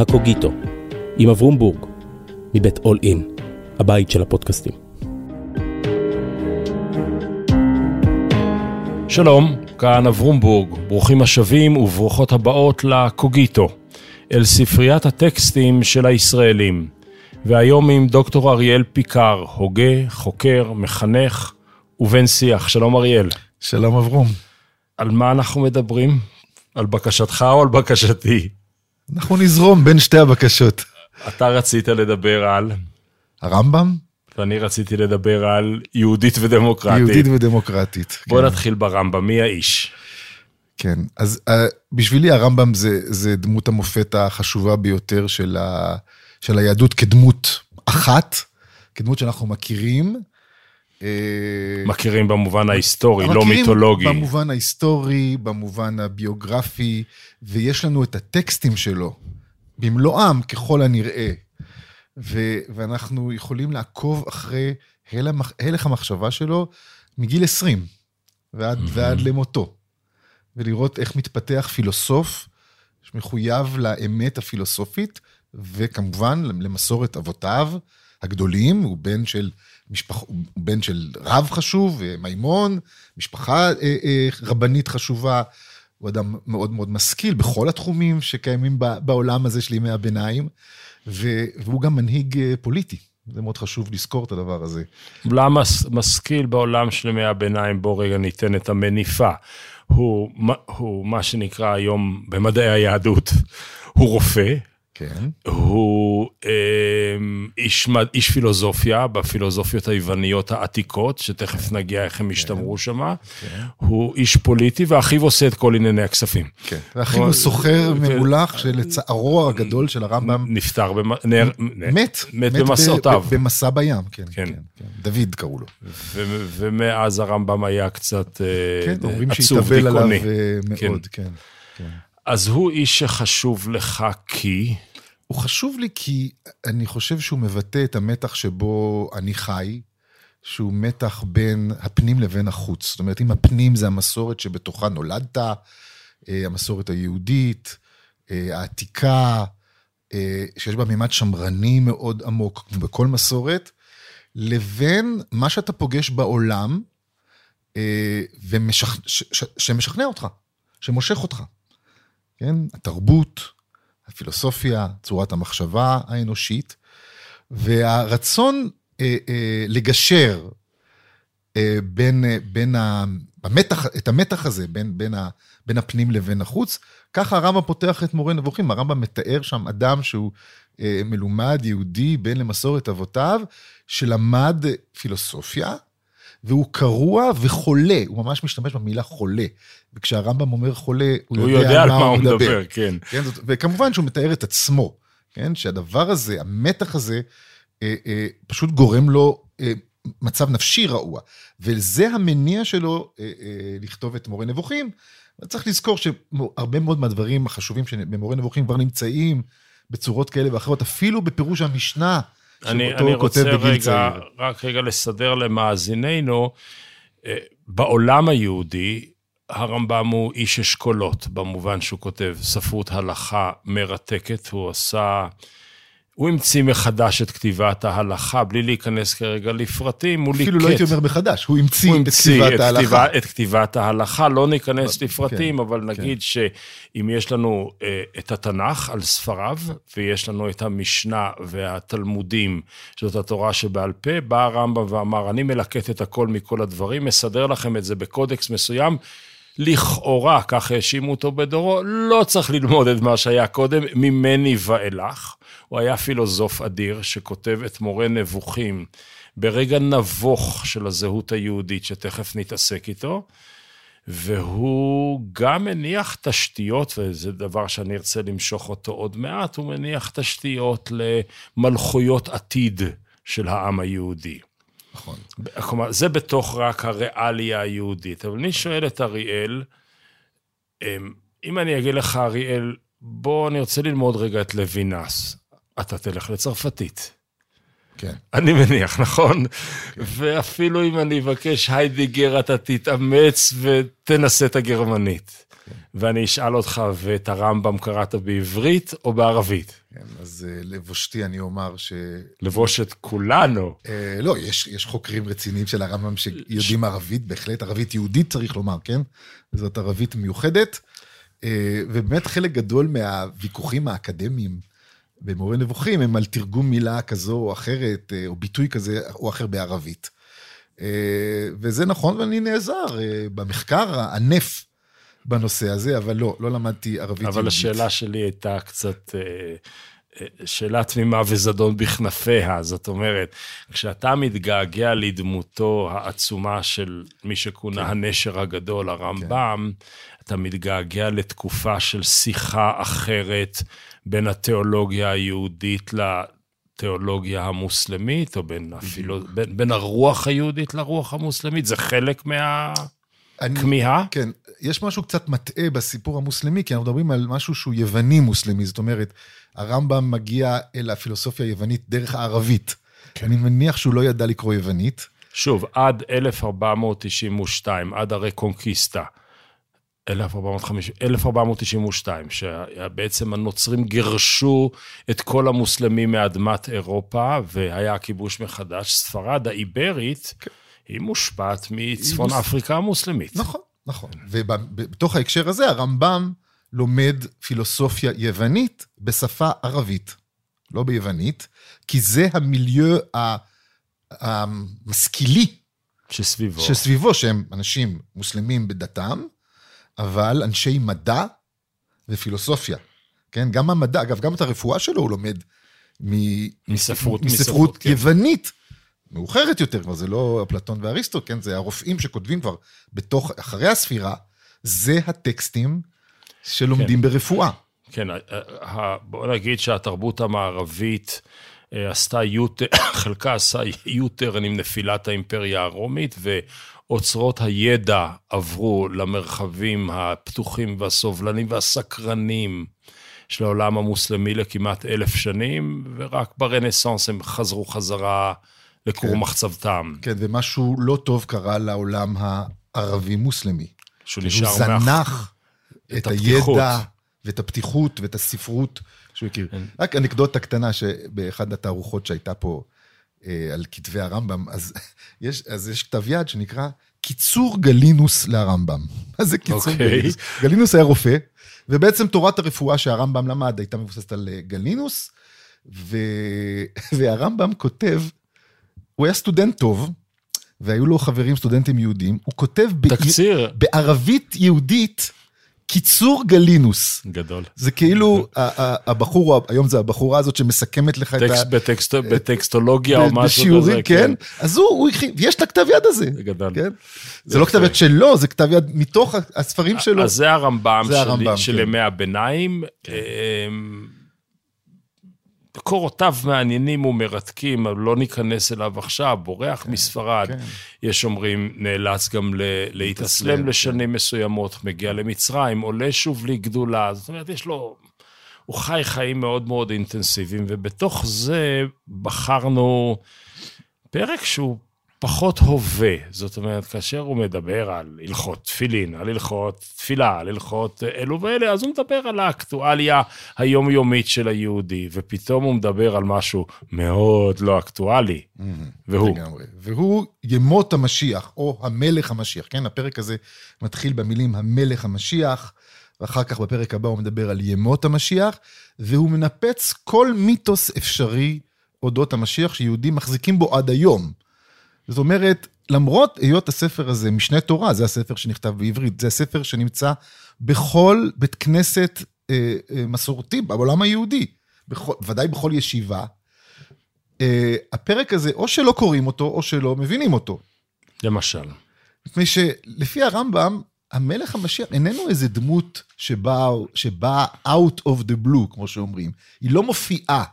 הקוגיטו, עם אברום בורג, מבית אול אין, הבית של הפודקאסטים. שלום, כאן אברום בורג, ברוכים השבים וברוכות הבאות לקוגיטו, אל ספריית הטקסטים של הישראלים. והיום עם דוקטור אריאל פיקר, הוגה, חוקר, מחנך ובן שיח. שלום אריאל. שלום אברום. על מה אנחנו מדברים? על בקשתך או על בקשתי? אנחנו נזרום בין שתי הבקשות. אתה רצית לדבר על... הרמב"ם? ואני רציתי לדבר על יהודית ודמוקרטית. יהודית ודמוקרטית. בוא כן. נתחיל ברמב"ם, מי האיש? כן, אז uh, בשבילי הרמב"ם זה, זה דמות המופת החשובה ביותר של, ה, של היהדות כדמות אחת, כדמות שאנחנו מכירים. אה, מכירים במובן ההיסטורי, לא מיתולוגי. במובן ההיסטורי, במובן הביוגרפי, ויש לנו את הטקסטים שלו, במלואם ככל הנראה. ו- ואנחנו יכולים לעקוב אחרי הלך, הלך המחשבה שלו מגיל 20 ועד, mm-hmm. ועד למותו, ולראות איך מתפתח פילוסוף שמחויב לאמת הפילוסופית, וכמובן למסורת אבותיו הגדולים, הוא בן של, משפח, בן של רב חשוב, מימון, משפחה אה, אה, רבנית חשובה, הוא אדם מאוד מאוד משכיל בכל התחומים שקיימים בעולם הזה של ימי הביניים, והוא גם מנהיג אה, פוליטי. זה מאוד חשוב לזכור את הדבר הזה. למה משכיל בעולם של ימי הביניים? בוא רגע ניתן את המניפה. הוא, הוא מה שנקרא היום במדעי היהדות, הוא רופא, כן. הוא אה, איש, איש פילוסופיה, בפילוסופיות היווניות העתיקות, שתכף נגיע איך הם כן. השתמרו שם. כן. הוא איש פוליטי, ואחיו עושה את כל ענייני הכספים. כן. ואחיו הוא סוחר ממולח, שלצערו הגדול של הרמב"ם... נפטר, במ... נר... מת. מת במסעותיו. במסע בים, כן, כן. כן, כן. דוד קראו לו. ו- ומאז הרמב"ם היה קצת אה, כן, אומרים שהתאבל עליו אה, מאוד, כן. כן. אז הוא איש שחשוב לך כי... הוא חשוב לי כי אני חושב שהוא מבטא את המתח שבו אני חי, שהוא מתח בין הפנים לבין החוץ. זאת אומרת, אם הפנים זה המסורת שבתוכה נולדת, אה, המסורת היהודית, אה, העתיקה, אה, שיש בה מימד שמרני מאוד עמוק, בכל מסורת, לבין מה שאתה פוגש בעולם, ומשכ... שמשכנע אותך, שמושך אותך. כן? התרבות, הפילוסופיה, צורת המחשבה האנושית, והרצון אה, אה, לגשר אה, בין, אה, בין ה, המתח, את המתח הזה בין, בין, ה, בין הפנים לבין החוץ, ככה הרמב"ם פותח את מורה נבוכים, הרמב"ם מתאר שם אדם שהוא אה, מלומד, יהודי, בן למסורת אבותיו, שלמד פילוסופיה, והוא קרוע וחולה, הוא ממש משתמש במילה חולה. וכשהרמב"ם אומר חולה, הוא, הוא יודע, יודע על מה הוא מדבר. מדבר כן. כן זאת, וכמובן שהוא מתאר את עצמו, כן? שהדבר הזה, המתח הזה, אה, אה, פשוט גורם לו אה, מצב נפשי רעוע. וזה המניע שלו אה, אה, לכתוב את מורה נבוכים. צריך לזכור שהרבה מאוד מהדברים החשובים במורה נבוכים כבר נמצאים בצורות כאלה ואחרות, אפילו בפירוש המשנה. אני, אני רוצה רגע, צעיר. רק רגע לסדר למאזיננו, אה, בעולם היהודי, הרמב"ם הוא איש אשכולות, במובן שהוא כותב ספרות הלכה מרתקת, הוא עשה... הוא המציא מחדש את כתיבת ההלכה, בלי להיכנס כרגע לפרטים, הוא ליקט. אפילו לא הייתי אומר מחדש, הוא המציא, הוא המציא את כתיבת את ההלכה. כתיבה, את כתיבת ההלכה, לא ניכנס כן, לפרטים, כן, אבל נגיד כן. שאם יש לנו אה, את התנ"ך על ספריו, ויש לנו את המשנה והתלמודים, זאת התורה שבעל פה, בא הרמב"ם ואמר, אני מלקט את הכל מכל הדברים, מסדר לכם את זה בקודקס מסוים. לכאורה, כך האשימו אותו בדורו, לא צריך ללמוד את מה שהיה קודם, ממני ואילך. הוא היה פילוסוף אדיר שכותב את מורה נבוכים ברגע נבוך של הזהות היהודית, שתכף נתעסק איתו. והוא גם מניח תשתיות, וזה דבר שאני ארצה למשוך אותו עוד מעט, הוא מניח תשתיות למלכויות עתיד של העם היהודי. נכון. כלומר, זה בתוך רק הריאליה היהודית. אבל אני שואל את אריאל, אמ, אם אני אגיד לך, אריאל, בוא, אני רוצה ללמוד רגע את לוינס. אתה תלך לצרפתית. כן. אני מניח, נכון? כן. ואפילו אם אני אבקש היידיגר, אתה תתאמץ ותנסה את הגרמנית. ואני אשאל אותך, ואת הרמב"ם קראת בעברית או בערבית? כן, אז אה, לבושתי אני אומר ש... לבושת כולנו. אה, לא, יש, יש חוקרים רציניים של הרמב"ם שיודעים ערבית, בהחלט ערבית יהודית צריך לומר, כן? זאת ערבית מיוחדת. אה, ובאמת חלק גדול מהוויכוחים האקדמיים במורה נבוכים הם על תרגום מילה כזו או אחרת, אה, או ביטוי כזה או אחר בערבית. אה, וזה נכון, ואני נעזר במחקר הענף בנושא הזה, אבל לא, לא למדתי ערבית אבל יהודית. השאלה שלי הייתה קצת אה, אה, שאלה תמימה וזדון בכנפיה. זאת אומרת, כשאתה מתגעגע לדמותו העצומה של מי שכונה כן. הנשר הגדול, הרמב"ם, אתה מתגעגע לתקופה של שיחה אחרת בין התיאולוגיה היהודית לתיאולוגיה המוסלמית, או בין, אפילו, בין, בין הרוח היהודית לרוח המוסלמית? זה חלק מהכמיהה? אני- כן, יש משהו קצת מטעה בסיפור המוסלמי, כי אנחנו מדברים על משהו שהוא יווני מוסלמי, זאת אומרת, הרמב"ם מגיע אל הפילוסופיה היוונית דרך הערבית. כן. אני מניח שהוא לא ידע לקרוא יוונית. שוב, עד 1492, עד הרקונקיסטה, 1450, 1492, שבעצם הנוצרים גירשו את כל המוסלמים מאדמת אירופה, והיה כיבוש מחדש. ספרד האיברית, היא מושפעת מצפון מוס- אפריקה המוסלמית. נכון, נכון. ובתוך ההקשר הזה, הרמב"ם לומד פילוסופיה יוונית בשפה ערבית, לא ביוונית, כי זה המיליו המשכילי שסביבו. שסביבו, שהם אנשים מוסלמים בדתם, אבל אנשי מדע ופילוסופיה. כן, גם המדע, אגב, גם את הרפואה שלו הוא לומד מ- מספרות, מספרות מספרות, כן. מאוחרת יותר, כבר זה לא אפלטון ואריסטו, כן, זה הרופאים שכותבים כבר בתוך, אחרי הספירה, זה הטקסטים שלומדים ברפואה. כן, ה- ה- בוא נגיד שהתרבות המערבית אה, עשתה יותר, חלקה עשה יותר עם נפילת האימפריה הרומית, ואוצרות הידע עברו למרחבים הפתוחים והסובלניים והסקרנים של העולם המוסלמי לכמעט אלף שנים, ורק ברנסאנס הם חזרו חזרה לכור כן. מחצבתם. כן, ומשהו לא טוב קרה לעולם הערבי-מוסלמי. שהוא הוא נשאר מאח- זנח את את הפתיחות. הידע ואת הפתיחות ואת הספרות שהוא הכיר. כן. רק אנקדוטה קטנה, שבאחד התערוכות שהייתה פה אה, על כתבי הרמב"ם, אז יש, אז יש כתב יד שנקרא קיצור גלינוס לרמב"ם. מה זה קיצור אוקיי. גלינוס? גלינוס היה רופא, ובעצם תורת הרפואה שהרמב"ם למד הייתה מבוססת על אה, גלינוס, ו... והרמב"ם כותב, הוא היה סטודנט טוב, והיו לו חברים סטודנטים יהודים, הוא כותב. תקציר בערבית יהודית, קיצור גלינוס. גדול. זה כאילו הבחור, היום זה הבחורה הזאת שמסכמת לך את ה... טקסט בטקסט, בטקסטולוגיה או משהו בשיעורים, כזה. כן. אז הוא, הוא הכין, יש את הכתב יד הזה. זה גדול. כן? זה לא כתב יד שלו, זה כתב יד מתוך הספרים שלו. אז זה הרמב"ם של, הרמב"ם, של כן. ימי הביניים. מקורותיו מעניינים ומרתקים, אבל לא ניכנס אליו עכשיו, בורח מספרד. כן. יש אומרים, נאלץ גם ל- להתאסלם להתאסלם, לשנים מסוימות, מגיע למצרים, עולה שוב לגדולה. זאת אומרת, יש לו... הוא חי חיים מאוד מאוד אינטנסיביים, ובתוך זה בחרנו פרק שהוא פחות הווה. זאת אומרת, כאשר הוא מדבר על הלכות תפילין, על הלכות תפילה, על הלכות אלו ואלה, אז הוא מדבר על האקטואליה היומיומית של היהודי, ופתאום הוא מדבר על משהו מאוד לא אקטואלי, והוא. לגמרי. והוא ימות המשיח, או המלך המשיח, כן? הפרק הזה מתחיל במילים המלך המשיח, ואחר כך בפרק הבא הוא מדבר על ימות המשיח, והוא מנפץ כל מיתוס אפשרי אודות המשיח שיהודים מחזיקים בו עד היום. זאת אומרת, למרות היות הספר הזה, משנה תורה, זה הספר שנכתב בעברית, זה הספר שנמצא בכל בית כנסת אה, אה, מסורתי בעולם היהודי, בכל, ודאי בכל ישיבה. אה, הפרק הזה, או שלא קוראים אותו, או שלא מבינים אותו. למשל. מפני שלפי הרמב"ם, המלך המשיח איננו איזה דמות שבאה שבא out of the blue, כמו שאומרים. היא לא מופיעה,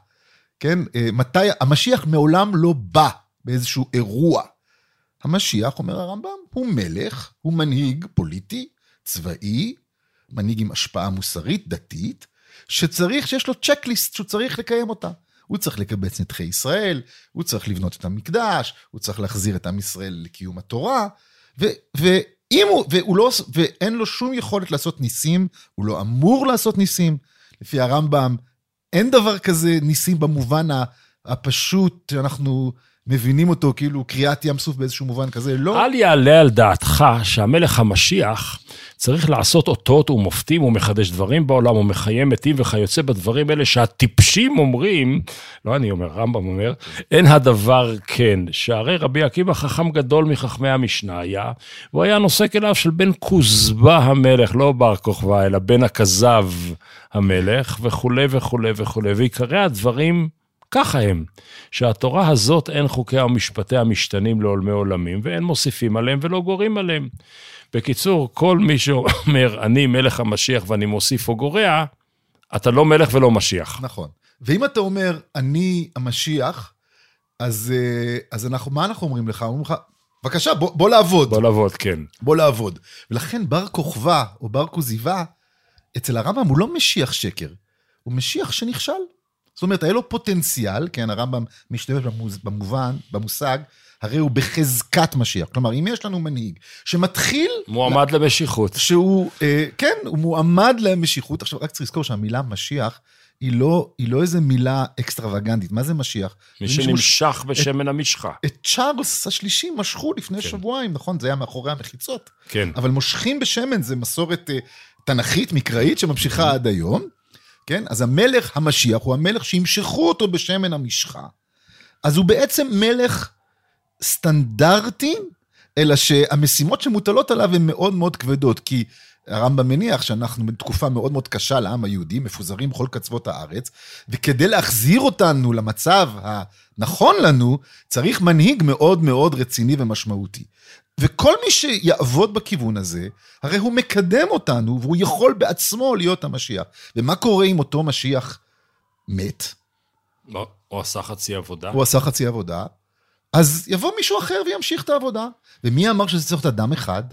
כן? אה, מתי, המשיח מעולם לא בא באיזשהו אירוע. המשיח, אומר הרמב"ם, הוא מלך, הוא מנהיג פוליטי, צבאי, מנהיג עם השפעה מוסרית, דתית, שצריך, שיש לו צ'קליסט שהוא צריך לקיים אותה. הוא צריך לקבץ נתחי ישראל, הוא צריך לבנות את המקדש, הוא צריך להחזיר את עם ישראל לקיום התורה, ו, אם הוא, והוא לא, ואין לו שום יכולת לעשות ניסים, הוא לא אמור לעשות ניסים. לפי הרמב"ם, אין דבר כזה ניסים במובן הפשוט שאנחנו מבינים אותו, כאילו קריעת ים סוף באיזשהו מובן כזה, לא. אל יעלה על דעתך שהמלך המשיח צריך לעשות אותות ומופתים ומחדש דברים בעולם ומחיים מתים וכיוצא בדברים האלה שהטיפשים אומרים, לא אני אומר, רמב"ם אומר, אין הדבר כן, שהרי רבי עקיבא חכם גדול מחכמי המשנה היה, הוא היה נושא כליו של בן כוזבא המלך, לא בר כוכבא, אלא בן הכזב המלך, וכולי וכולי וכולי, ועיקרי הדברים ככה הם, שהתורה הזאת אין חוקיה ומשפטיה משתנים לעולמי עולמים, ואין מוסיפים עליהם ולא גורים עליהם. בקיצור, כל מי שאומר, אני מלך המשיח ואני מוסיף או גורע, אתה לא מלך ולא משיח. נכון. ואם אתה אומר, אני המשיח, אז, אה, אז אנחנו, מה אנחנו אומרים לך? אומרים לך, בבקשה, בוא, בוא לעבוד. בוא לעבוד, כן. בוא לעבוד. ולכן בר כוכבא או בר כוזיבא, אצל הרמב"ם הוא לא משיח שקר, הוא משיח שנכשל. זאת אומרת, היה לו פוטנציאל, כן, הרמב"ם משתמש במובן, במושג, הרי הוא בחזקת משיח. כלומר, אם יש לנו מנהיג שמתחיל... מועמד לה... למשיחות. שהוא, אה, כן, הוא מועמד למשיחות. עכשיו, רק צריך לזכור שהמילה משיח, היא לא, היא לא איזה מילה אקסטרווגנטית. מה זה משיח? מי שנמשך בשמן המשחה. את צ'ארלס השלישי משכו לפני כן. שבועיים, נכון? זה היה מאחורי המחיצות. כן. אבל מושכים בשמן זה מסורת אה, תנכית, מקראית, שממשיכה עד היום. כן? אז המלך המשיח הוא המלך שימשכו אותו בשמן המשחה. אז הוא בעצם מלך סטנדרטי, אלא שהמשימות שמוטלות עליו הן מאוד מאוד כבדות, כי הרמב"ם מניח שאנחנו בתקופה מאוד מאוד קשה לעם היהודי, מפוזרים בכל קצוות הארץ, וכדי להחזיר אותנו למצב הנכון לנו, צריך מנהיג מאוד מאוד רציני ומשמעותי. וכל מי שיעבוד בכיוון הזה, הרי הוא מקדם אותנו, והוא יכול בעצמו להיות המשיח. ומה קורה אם אותו משיח מת? לא, הוא עשה חצי עבודה. הוא עשה חצי עבודה, אז יבוא מישהו אחר וימשיך את העבודה. ומי אמר שזה צריך להיות אדם אחד?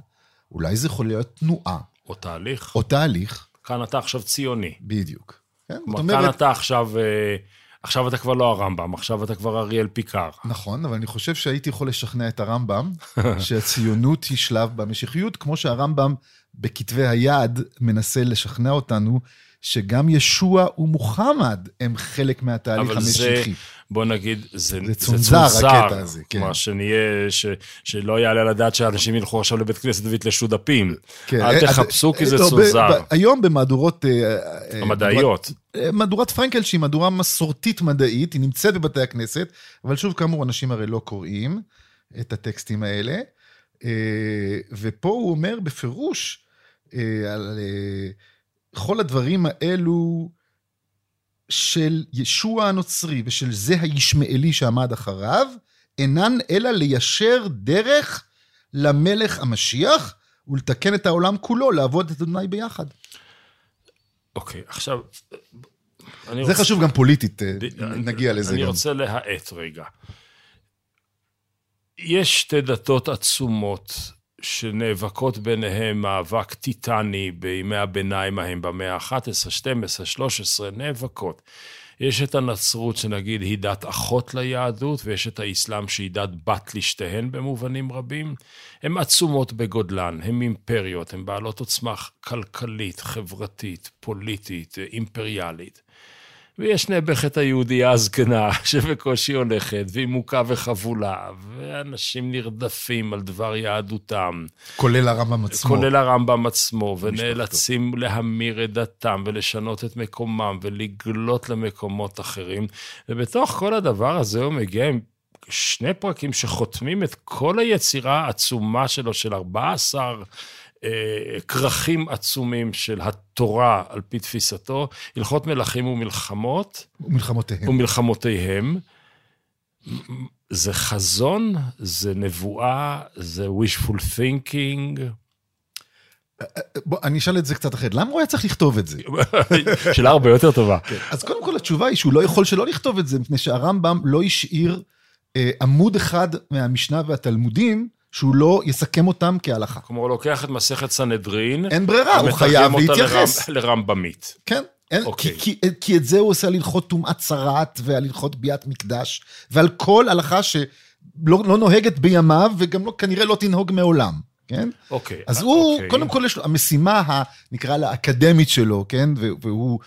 אולי זה יכול להיות תנועה. או תהליך. או תהליך. כאן אתה עכשיו ציוני. בדיוק. כן? כלומר, אומרת... כאן אתה עכשיו... אה, עכשיו אתה כבר לא הרמב"ם, עכשיו אתה כבר אריאל פיקר. נכון, אבל אני חושב שהייתי יכול לשכנע את הרמב"ם שהציונות היא שלב במשיחיות, כמו שהרמב"ם בכתבי היד מנסה לשכנע אותנו שגם ישוע ומוחמד הם חלק מהתהליך אבל המשיחי. אבל זה, בוא נגיד, זה, זה צונזר, זה צונזר הקטע הזה, כן. כלומר, שנהיה, ש, שלא יעלה על הדעת שאנשים ילכו עכשיו לבית כנסת ויתלשו דפים. כן. אל אה, תחפשו כי זה לא, צונזר. ב, ב, היום במהדורות... אה, אה, המדעיות. מהדורת פרנקל, שהיא מהדורה מסורתית מדעית, היא נמצאת בבתי הכנסת, אבל שוב, כאמור, אנשים הרי לא קוראים את הטקסטים האלה. ופה הוא אומר בפירוש על... כל הדברים האלו של ישוע הנוצרי ושל זה הישמעאלי שעמד אחריו, אינן אלא ליישר דרך למלך המשיח ולתקן את העולם כולו, לעבוד את אדוני ביחד. אוקיי, okay, עכשיו... זה רוצה... חשוב גם פוליטית, אה, נגיע לזה אני גם. אני רוצה להאט רגע. יש שתי דתות עצומות שנאבקות ביניהם מאבק טיטני בימי הביניים ההם, במאה ה-11, 12, 13, נאבקות. יש את הנצרות שנגיד היא דת אחות ליהדות, ויש את האסלאם שהיא דת בת לשתיהן במובנים רבים. הן עצומות בגודלן, הן אימפריות, הן בעלות עוצמה כלכלית, חברתית, פוליטית, אימפריאלית. ויש נעבכת היהודייה הזקנה, שבקושי הולכת, והיא מוכה וחבולה, ואנשים נרדפים על דבר יהדותם. כולל הרמב"ם עצמו. כולל הרמב"ם עצמו, ונאלצים להמיר את דתם, ולשנות את מקומם, ולגלות למקומות אחרים. ובתוך כל הדבר הזה הוא מגיע עם שני פרקים שחותמים את כל היצירה העצומה שלו, של 14 אה, כרכים עצומים של התורה על פי תפיסתו, הלכות מלכים ומלחמות. ומלחמותיהם. ומלחמותיהם. זה חזון, זה נבואה, זה wishful thinking. בוא, אני אשאל את זה קצת אחרת. למה הוא היה צריך לכתוב את זה? שאלה הרבה יותר טובה. כן. אז קודם כל התשובה היא שהוא לא יכול שלא לכתוב את זה, מפני שהרמב"ם לא השאיר אה, עמוד אחד מהמשנה והתלמודים שהוא לא יסכם אותם כהלכה. כלומר, הוא לוקח את מסכת סנהדרין, אין ברירה, הוא חייב להתייחס. לרמ, לרמב"מית. כן. אין, אוקיי. כי, כי, כי את זה הוא עושה על הלכות טומאת צרעת ועל הלכות ביאת מקדש, ועל כל הלכה שלא לא נוהגת בימיו, וגם לא, כנראה לא תנהוג מעולם. כן? אוקיי. אז הוא, אוקיי. קודם כל יש לו, המשימה, ה- נקרא לה, האקדמית שלו, כן? והוא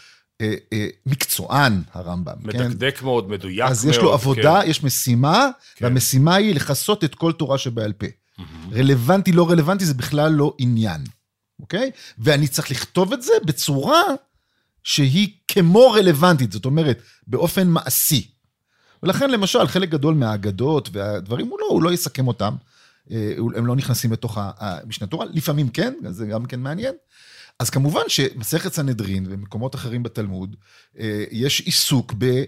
אה, אה, מקצוען, הרמב"ם, כן? מדקדק מאוד, מדויק מאוד. אז יש לו עבודה, כן. יש משימה, כן. והמשימה היא לכסות את כל תורה שבעל פה. רלוונטי, לא רלוונטי, זה בכלל לא עניין, אוקיי? ואני צריך לכתוב את זה בצורה שהיא כמו רלוונטית, זאת אומרת, באופן מעשי. ולכן, למשל, חלק גדול מהאגדות והדברים, הוא לא, הוא לא יסכם אותם. אה, הם לא נכנסים לתוך המשנה תורה, לפעמים כן, זה גם כן מעניין. אז כמובן שמסכת סנהדרין ומקומות אחרים בתלמוד, אה, יש עיסוק ב...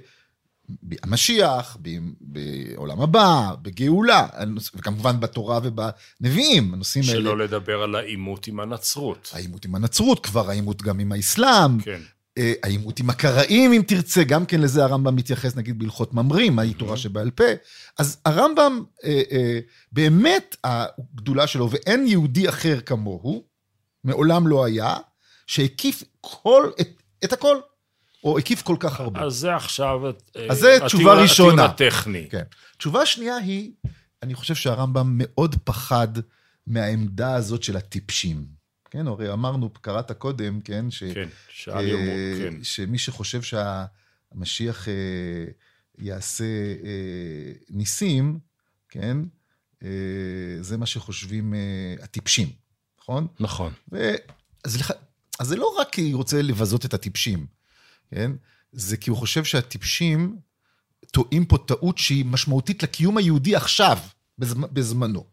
במשיח, ב- בעולם הבא, בגאולה, וכמובן בתורה ובנביאים, הנושאים האלה. שלא לדבר על העימות עם הנצרות. העימות עם הנצרות, כבר העימות גם עם האסלאם, כן. אה, העימות עם הקראים, אם תרצה, גם כן לזה הרמב"ם מתייחס, נגיד, בהלכות ממרים, מהי תורה שבעל פה. אז הרמב"ם, אה, באמת הגדולה שלו, ואין יהודי אחר כמוהו, מעולם לא היה, שהקיף כל, את, את הכל, או הקיף כל כך הרבה. אז זה עכשיו... אה, אז זה תשובה ראשונה. הטיעון הטכני. כן. תשובה שנייה היא, אני חושב שהרמב"ם מאוד פחד מהעמדה הזאת של הטיפשים. כן, הרי אמרנו, קראת קודם, כן, ש... כן, שאל אה, יומו, כן. שמי שחושב שהמשיח אה, יעשה אה, ניסים, כן, אה, זה מה שחושבים אה, הטיפשים, נכון? נכון. ו... אז, לך... אז זה לא רק כי הוא רוצה לבזות את הטיפשים, כן? זה כי הוא חושב שהטיפשים טועים פה טעות שהיא משמעותית לקיום היהודי עכשיו, בזמ... בזמנו.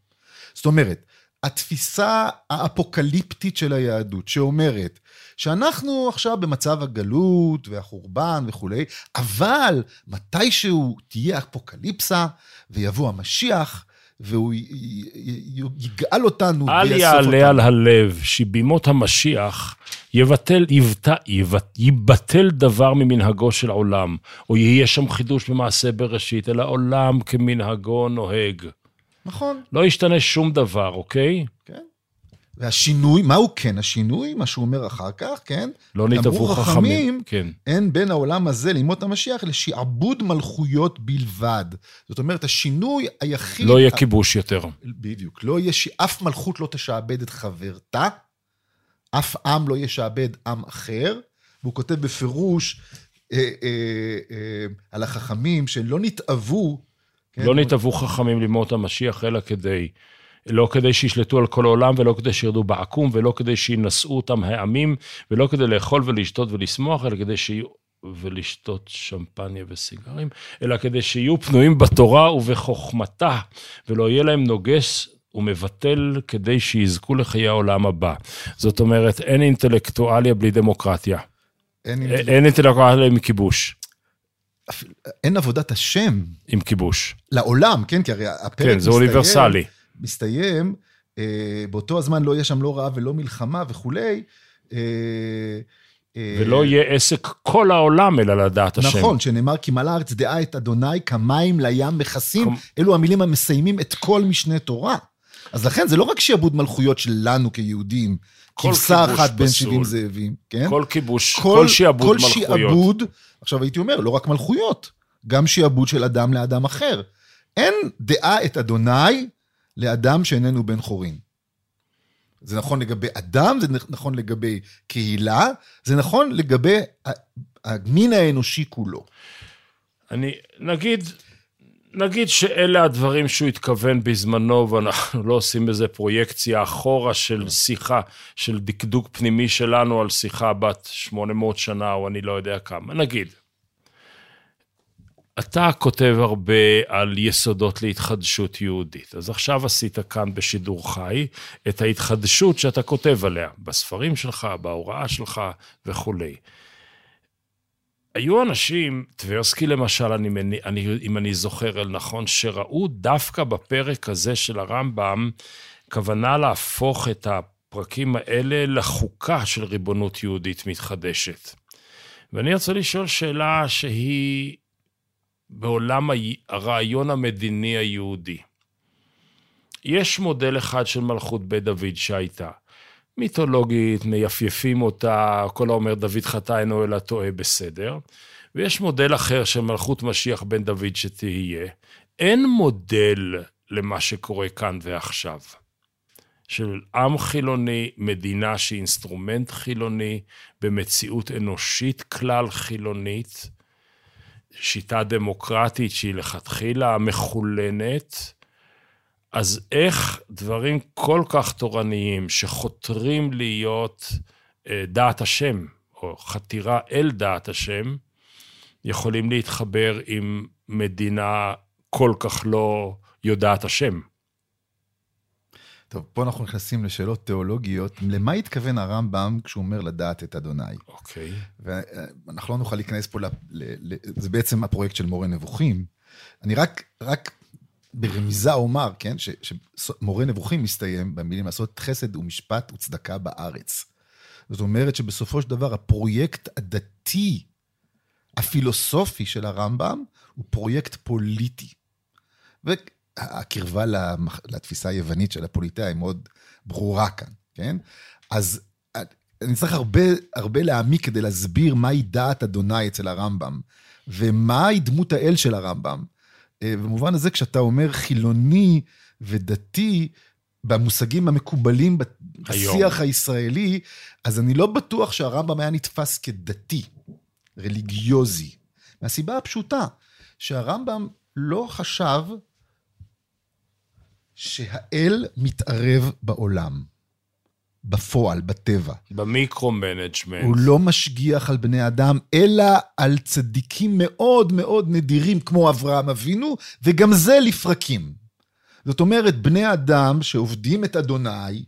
זאת אומרת, התפיסה האפוקליפטית של היהדות, שאומרת שאנחנו עכשיו במצב הגלות והחורבן וכולי, אבל מתישהו תהיה אפוקליפסה ויבוא המשיח, והוא י- י- יגאל אותנו אל יעלה. על הלב שבימות המשיח יבטל, יבטא, יבט, ייבטל דבר ממנהגו של עולם, או יהיה שם חידוש במעשה בראשית, אלא עולם כמנהגו נוהג. נכון, לא ישתנה שום דבר, אוקיי? כן. והשינוי, מהו כן השינוי? מה שהוא אומר אחר כך, כן? לא נתעברו אמרו חכמים. כן. אין בין העולם הזה לימות המשיח לשעבוד מלכויות בלבד. זאת אומרת, השינוי היחיד... לא יהיה כיבוש יותר. בדיוק. לא יהיה שאף מלכות לא תשעבד את חברתה, אף עם לא ישעבד עם אחר, והוא כותב בפירוש אה, אה, אה, על החכמים שלא נתעבו. כן? לא נתעברו חכמים לימות המשיח, אלא כדי, לא כדי שישלטו על כל העולם, ולא כדי שירדו בעקום, ולא כדי שינשאו אותם העמים, ולא כדי לאכול ולשתות ולשמוח, אלא כדי שיהיו... ולשתות שמפניה וסיגרים, אלא כדי שיהיו פנויים בתורה ובחוכמתה, ולא יהיה להם נוגס ומבטל כדי שיזכו לחיי העולם הבא. זאת אומרת, אין אינטלקטואליה בלי דמוקרטיה. אין, אין אינטלקטואליה עם כיבוש. אין עבודת השם עם כיבוש. לעולם, כן? כי הרי הפרק כן, זה מסתיים- אוניברסלי. מסתיים, אה, באותו הזמן לא יהיה שם לא רעב ולא מלחמה וכולי. אה, אה, ולא יהיה עסק כל העולם אלא לדעת השם. נכון, שנאמר כי מלאה הארץ דעה את אדוני כמים לים מכסים, אלו המילים המסיימים את כל משנה תורה. אז לכן זה לא רק שיעבוד מלכויות שלנו כיהודים, כל כבשה אחת בין פסול. 70 זאבים, כן? כל כיבוש, כל שיעבוד כל מלכויות. שיעבוד, עכשיו הייתי אומר, לא רק מלכויות, גם שיעבוד של אדם לאדם אחר. אין דעה את אדוני לאדם שאיננו בן חורין. זה נכון לגבי אדם, זה נכון לגבי קהילה, זה נכון לגבי המין האנושי כולו. אני, נגיד, נגיד שאלה הדברים שהוא התכוון בזמנו, ואנחנו לא עושים בזה פרויקציה אחורה של שיחה, של דקדוק פנימי שלנו על שיחה בת 800 שנה, או אני לא יודע כמה. נגיד, אתה כותב הרבה על יסודות להתחדשות יהודית. אז עכשיו עשית כאן בשידור חי את ההתחדשות שאתה כותב עליה, בספרים שלך, בהוראה שלך וכולי. היו אנשים, טברסקי למשל, אני, אני, אם אני זוכר אל נכון, שראו דווקא בפרק הזה של הרמב"ם כוונה להפוך את הפרקים האלה לחוקה של ריבונות יהודית מתחדשת. ואני רוצה לשאול שאלה שהיא בעולם הרעיון המדיני היהודי. יש מודל אחד של מלכות בית דוד שהייתה. מיתולוגית, מייפים אותה, כל האומר דוד חטא אינו אלא טועה בסדר. ויש מודל אחר של מלכות משיח בן דוד שתהיה. אין מודל למה שקורה כאן ועכשיו. של עם חילוני, מדינה שהיא אינסטרומנט חילוני, במציאות אנושית כלל חילונית, שיטה דמוקרטית שהיא לכתחילה מחולנת, אז איך דברים כל כך תורניים שחותרים להיות אה, דעת השם, או חתירה אל דעת השם, יכולים להתחבר עם מדינה כל כך לא יודעת השם. טוב, פה אנחנו נכנסים לשאלות תיאולוגיות. למה התכוון הרמב"ם כשהוא אומר לדעת את אדוני? אוקיי. ואנחנו לא נוכל להיכנס פה, ל, ל, ל, זה בעצם הפרויקט של מורה נבוכים. אני רק, רק ברמיזה אומר, כן, ש, שמורה נבוכים מסתיים במילים לעשות חסד ומשפט וצדקה בארץ. זאת אומרת שבסופו של דבר הפרויקט הדתי, הפילוסופי של הרמב"ם, הוא פרויקט פוליטי. והקרבה לתפיסה היוונית של הפוליטאה היא מאוד ברורה כאן, כן? אז אני צריך הרבה, הרבה להעמיק כדי להסביר מהי דעת אדוני אצל הרמב"ם, ומהי דמות האל של הרמב"ם. אה, במובן הזה, כשאתה אומר חילוני ודתי, במושגים המקובלים בשיח היום. הישראלי, אז אני לא בטוח שהרמב"ם היה נתפס כדתי, רליגיוזי. מהסיבה הפשוטה, שהרמב"ם לא חשב שהאל מתערב בעולם, בפועל, בטבע. ב micro-management. הוא לא משגיח על בני אדם, אלא על צדיקים מאוד מאוד נדירים, כמו אברהם אבינו, וגם זה לפרקים. זאת אומרת, בני אדם שעובדים את אדוני,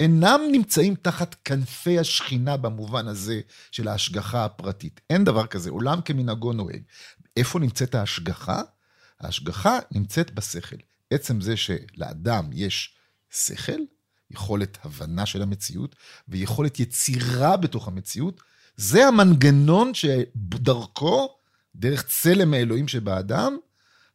אינם נמצאים תחת כנפי השכינה במובן הזה של ההשגחה הפרטית. אין דבר כזה, עולם כמנהגו נוהג. איפה נמצאת ההשגחה? ההשגחה נמצאת בשכל. עצם זה שלאדם יש שכל, יכולת הבנה של המציאות ויכולת יצירה בתוך המציאות, זה המנגנון שדרכו, דרך צלם האלוהים שבאדם,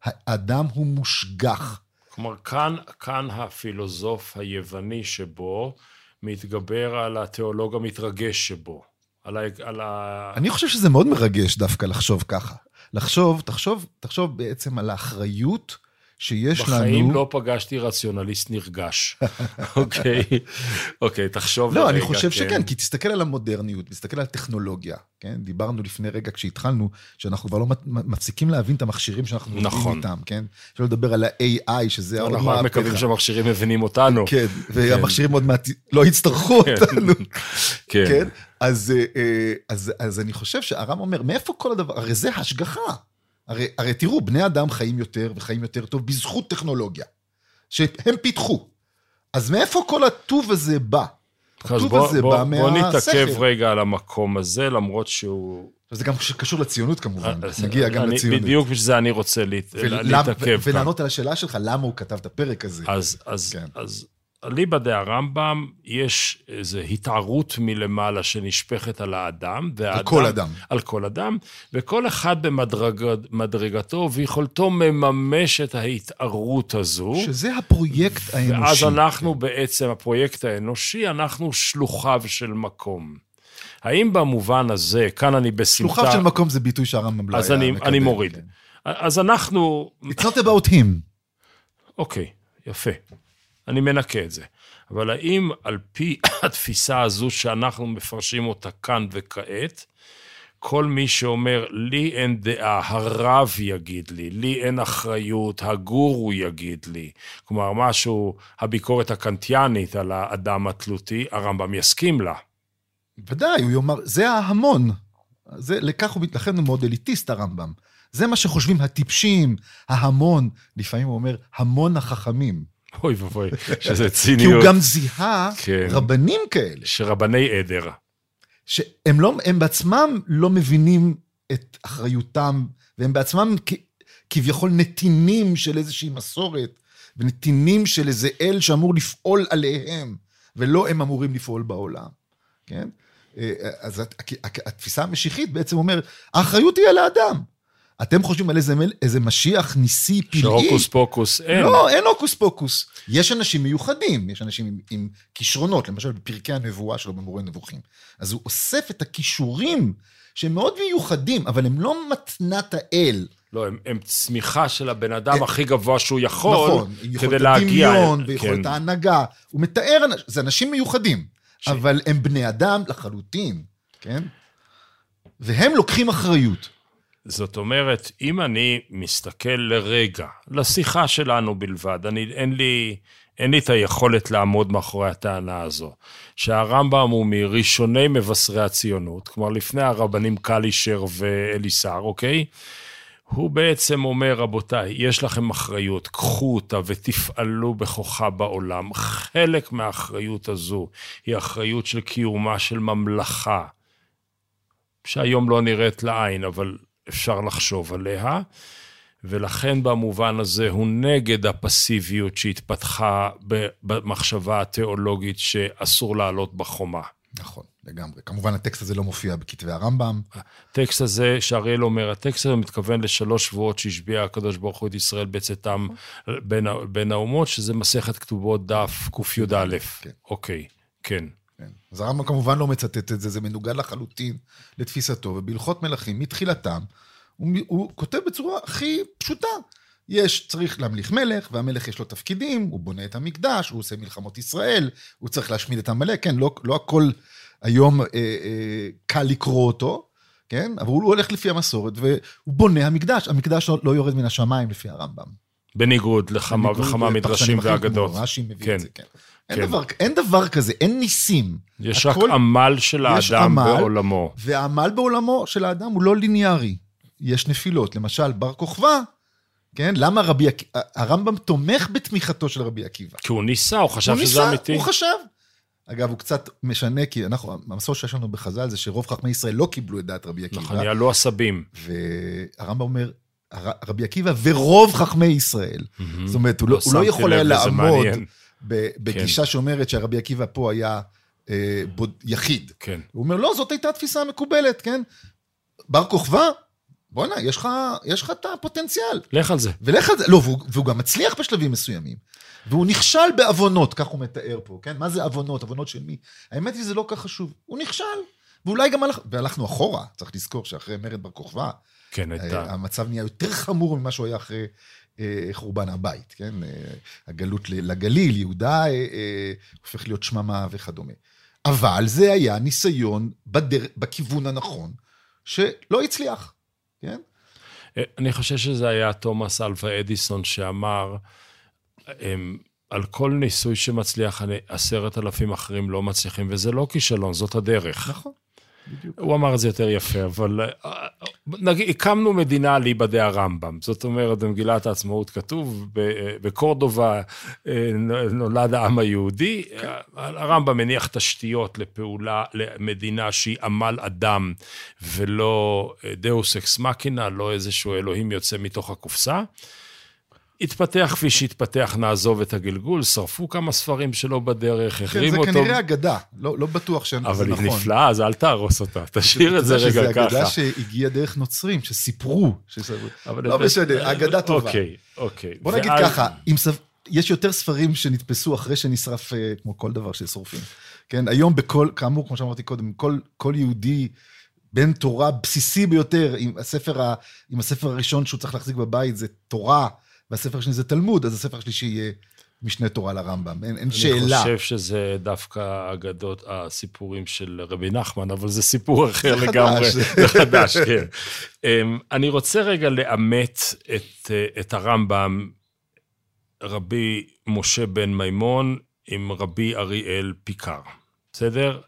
האדם הוא מושגח. כלומר, כאן, כאן הפילוסוף היווני שבו מתגבר על התיאולוג המתרגש שבו. על ה... על ה... אני חושב שזה מאוד מרגש דווקא לחשוב ככה. לחשוב, תחשוב, תחשוב בעצם על האחריות שיש בחיים לנו... בחיים לא פגשתי רציונליסט נרגש. אוקיי, אוקיי, תחשוב לא, לרגע. לא, אני חושב כן. שכן, כי תסתכל על המודרניות, תסתכל על טכנולוגיה, כן? דיברנו לפני רגע כשהתחלנו, שאנחנו כבר לא מפסיקים להבין את המכשירים שאנחנו נכון. עובדים איתם, כן? אפשר לדבר על ה-AI, שזה עוד אנחנו רק מקווים שהמכשירים מבינים אותנו. כן, והמכשירים עוד מעט לא יצטרכו כן. אותנו. כן. כן? אז, אה, אז, אז אני חושב שהרם אומר, מאיפה כל הדבר? הרי זה השגחה. הרי, הרי תראו, בני אדם חיים יותר וחיים יותר טוב בזכות טכנולוגיה, שהם פיתחו. אז מאיפה כל הטוב הזה בא? הטוב בוא, הזה בוא, בא מהשכל. בוא נתעכב רגע על המקום הזה, למרות שהוא... זה גם קשור לציונות כמובן, אה, נגיע גם אני, לציונות. בדיוק בשביל זה אני רוצה להת... להתעכב. ולענות על השאלה שלך, למה הוא כתב את הפרק הזה. אז, אז, כן. אז אליבא דה הרמב"ם, יש איזו התערות מלמעלה שנשפכת על האדם. והאדם, על כל אדם. על כל אדם, וכל אחד במדרגתו וביכולתו מממש את ההתערות הזו. שזה הפרויקט האנושי. ואז אנחנו בעצם, הפרויקט האנושי, אנחנו שלוחיו של מקום. האם במובן הזה, כאן אני בסמטה... שלוחיו של מקום זה ביטוי שהרמב"ם לא היה מקדם. אז אני מוריד. כן. אז אנחנו... It's not about him. אוקיי, okay, יפה. אני מנקה את זה. אבל האם על פי התפיסה הזו שאנחנו מפרשים אותה כאן וכעת, כל מי שאומר, לי אין דעה, הרב יגיד לי, לי אין אחריות, הגורו יגיד לי. כלומר, משהו, הביקורת הקנטיאנית על האדם התלותי, הרמב"ם יסכים לה. ודאי, הוא יאמר, זה ההמון. זה, לכך הוא, לכן הוא מאוד אליטיסט, הרמב"ם. זה מה שחושבים הטיפשים, ההמון, לפעמים הוא אומר, המון החכמים. אוי ואבוי, שזה ציניות. כי הוא גם זיהה כן. רבנים כאלה. שרבני עדר. שהם לא, הם בעצמם לא מבינים את אחריותם, והם בעצמם כביכול נתינים של איזושהי מסורת, ונתינים של איזה אל שאמור לפעול עליהם, ולא הם אמורים לפעול בעולם, כן? אה, אז התפיסה המשיחית בעצם אומרת, האחריות היא על האדם. אתם חושבים על איזה, איזה משיח ניסי פלאי? שהוקוס פוקוס אין. לא, אין הוקוס פוקוס. יש אנשים מיוחדים, יש אנשים עם, עם כישרונות, למשל בפרקי הנבואה שלו במורה נבוכים. אז הוא אוסף את הכישורים שהם מאוד מיוחדים, אבל הם לא מתנת האל. לא, הם, הם צמיחה של הבן אדם הכי גבוה שהוא יכול, נכון, כדי להגיע... נכון, יכולת הדמיון, כן. ויכולת ההנהגה. הוא מתאר, זה אנשים מיוחדים, ש- אבל הם בני אדם לחלוטין, כן? והם לוקחים אחריות. זאת אומרת, אם אני מסתכל לרגע, לשיחה שלנו בלבד, אני, אין, לי, אין לי את היכולת לעמוד מאחורי הטענה הזו, שהרמב"ם הוא מראשוני מבשרי הציונות, כלומר לפני הרבנים קלישר ואליסר, אוקיי? הוא בעצם אומר, רבותיי, יש לכם אחריות, קחו אותה ותפעלו בכוחה בעולם. חלק מהאחריות הזו היא אחריות של קיומה של ממלכה, שהיום לא נראית לעין, אבל אפשר לחשוב עליה, ולכן במובן הזה הוא נגד הפסיביות שהתפתחה במחשבה התיאולוגית שאסור לעלות בחומה. נכון, לגמרי. כמובן, הטקסט הזה לא מופיע בכתבי הרמב"ם. הטקסט הזה, שאריאל אומר, הטקסט הזה מתכוון לשלוש שבועות שהשביע הקדוש ברוך הוא את ישראל בצאתם בין, בין האומות, שזה מסכת כתובות דף קי"א. כן. אוקיי, כן. כן. אז הרמב"ם כמובן לא מצטט את זה, זה מנוגד לחלוטין לתפיסתו, ובהלכות מלכים, מתחילתם, הוא, הוא כותב בצורה הכי פשוטה. יש, צריך להמליך מלך, והמלך יש לו תפקידים, הוא בונה את המקדש, הוא עושה מלחמות ישראל, הוא צריך להשמיד את עמלק, כן, לא, לא הכל היום אה, אה, קל לקרוא אותו, כן, אבל הוא הולך לפי המסורת, והוא בונה המקדש, המקדש לא, לא יורד מן השמיים לפי הרמב"ם. בניגוד לכמה וכמה מדרשים ואגדות. רש"י מביא כן. את זה, כן. אין, כן. דבר, אין דבר כזה, אין ניסים. יש הכל- רק עמל של האדם עמל, בעולמו. והעמל בעולמו של האדם הוא לא ליניארי. יש נפילות. למשל, בר כוכבא, כן? למה רבי עקיבא, הרמב"ם תומך בתמיכתו של רבי עקיבא. כי הוא ניסה, הוא חשב הוא שזה ניסה, אמיתי. הוא חשב. אגב, הוא קצת משנה, כי אנחנו, המסור שיש לנו בחז"ל זה שרוב חכמי ישראל לא קיבלו את דעת רבי עקיבא. נכון, יעלו עשבים. והרמב"ם אומר, רבי עקיבא ורוב חכמי ישראל. זאת אומרת, הוא לא, הוא לא יכול היה לעמוד מעניין. בגישה שאומרת שהרבי עקיבא פה היה אה, בוד, יחיד. כן. הוא אומר, לא, זאת הייתה התפיסה המקובלת, כן? בר כוכבא, בואנה, יש לך, יש לך את הפוטנציאל. לך על זה. ולך על זה, לא, והוא, והוא גם מצליח בשלבים מסוימים. והוא נכשל בעוונות, כך הוא מתאר פה, כן? מה זה עוונות? עוונות של מי? האמת היא שזה לא כך חשוב. הוא נכשל. ואולי גם הלך, והלכנו אחורה, צריך לזכור שאחרי מרד בר כוכבא, כן, הייתה. אה, המצב נהיה יותר חמור ממה שהוא היה אחרי חורבן הבית, כן? אה, הגלות לגליל, יהודה אה, אה, הופך להיות שממה וכדומה. אבל זה היה ניסיון בדר... בכיוון הנכון, שלא הצליח, כן? אה, אני חושב שזה היה תומאס אלווה אדיסון שאמר, אמ, על כל ניסוי שמצליח, עשרת אלפים אחרים לא מצליחים, וזה לא כישלון, זאת הדרך. נכון, בדיוק. הוא אמר את זה יותר יפה, אבל אה, נגיד, הקמנו מדינה על היבדי הרמב"ם. זאת אומרת, במגילת העצמאות כתוב, ב- בקורדובה אה, נולד העם היהודי. הרמב"ם מניח תשתיות לפעולה, למדינה שהיא עמל אדם, ולא אה, דאוס אקס מקינה, לא איזשהו אלוהים יוצא מתוך הקופסה. התפתח כפי שהתפתח, נעזוב את הגלגול, שרפו כמה ספרים שלו בדרך, כן, החרימו זה אותו. כנראה אגדה, לא, לא בטוח שזה נכון. אבל היא נפלאה, אז אל תהרוס אותה, תשאיר את זה רגע שזה אגדה ככה. שהגיעה דרך נוצרים, שסיפרו. לא משנה, אגדה טובה. אוקיי, אוקיי. בוא נגיד ככה. יש יותר ספרים שנתפסו אחרי שנשרף, אה, כמו כל דבר ששורפים. כן, היום בכל, כאמור, כמו שאמרתי קודם, כל, כל יהודי בן תורה בסיסי ביותר, עם הספר, ה... עם הספר הראשון שהוא צריך להחזיק בבית זה תורה, והספר השני זה תלמוד, אז הספר השלישי יהיה משנה תורה לרמב"ם. אין, אין שאלה. אני חושב שזה דווקא אגדות, הסיפורים של רבי נחמן, אבל זה סיפור אחר זה לגמרי. חדש. זה חדש, כן. אמ, אני רוצה רגע לאמת את, את הרמב"ם, רבי משה בן מימון עם רבי אריאל פיקר, בסדר?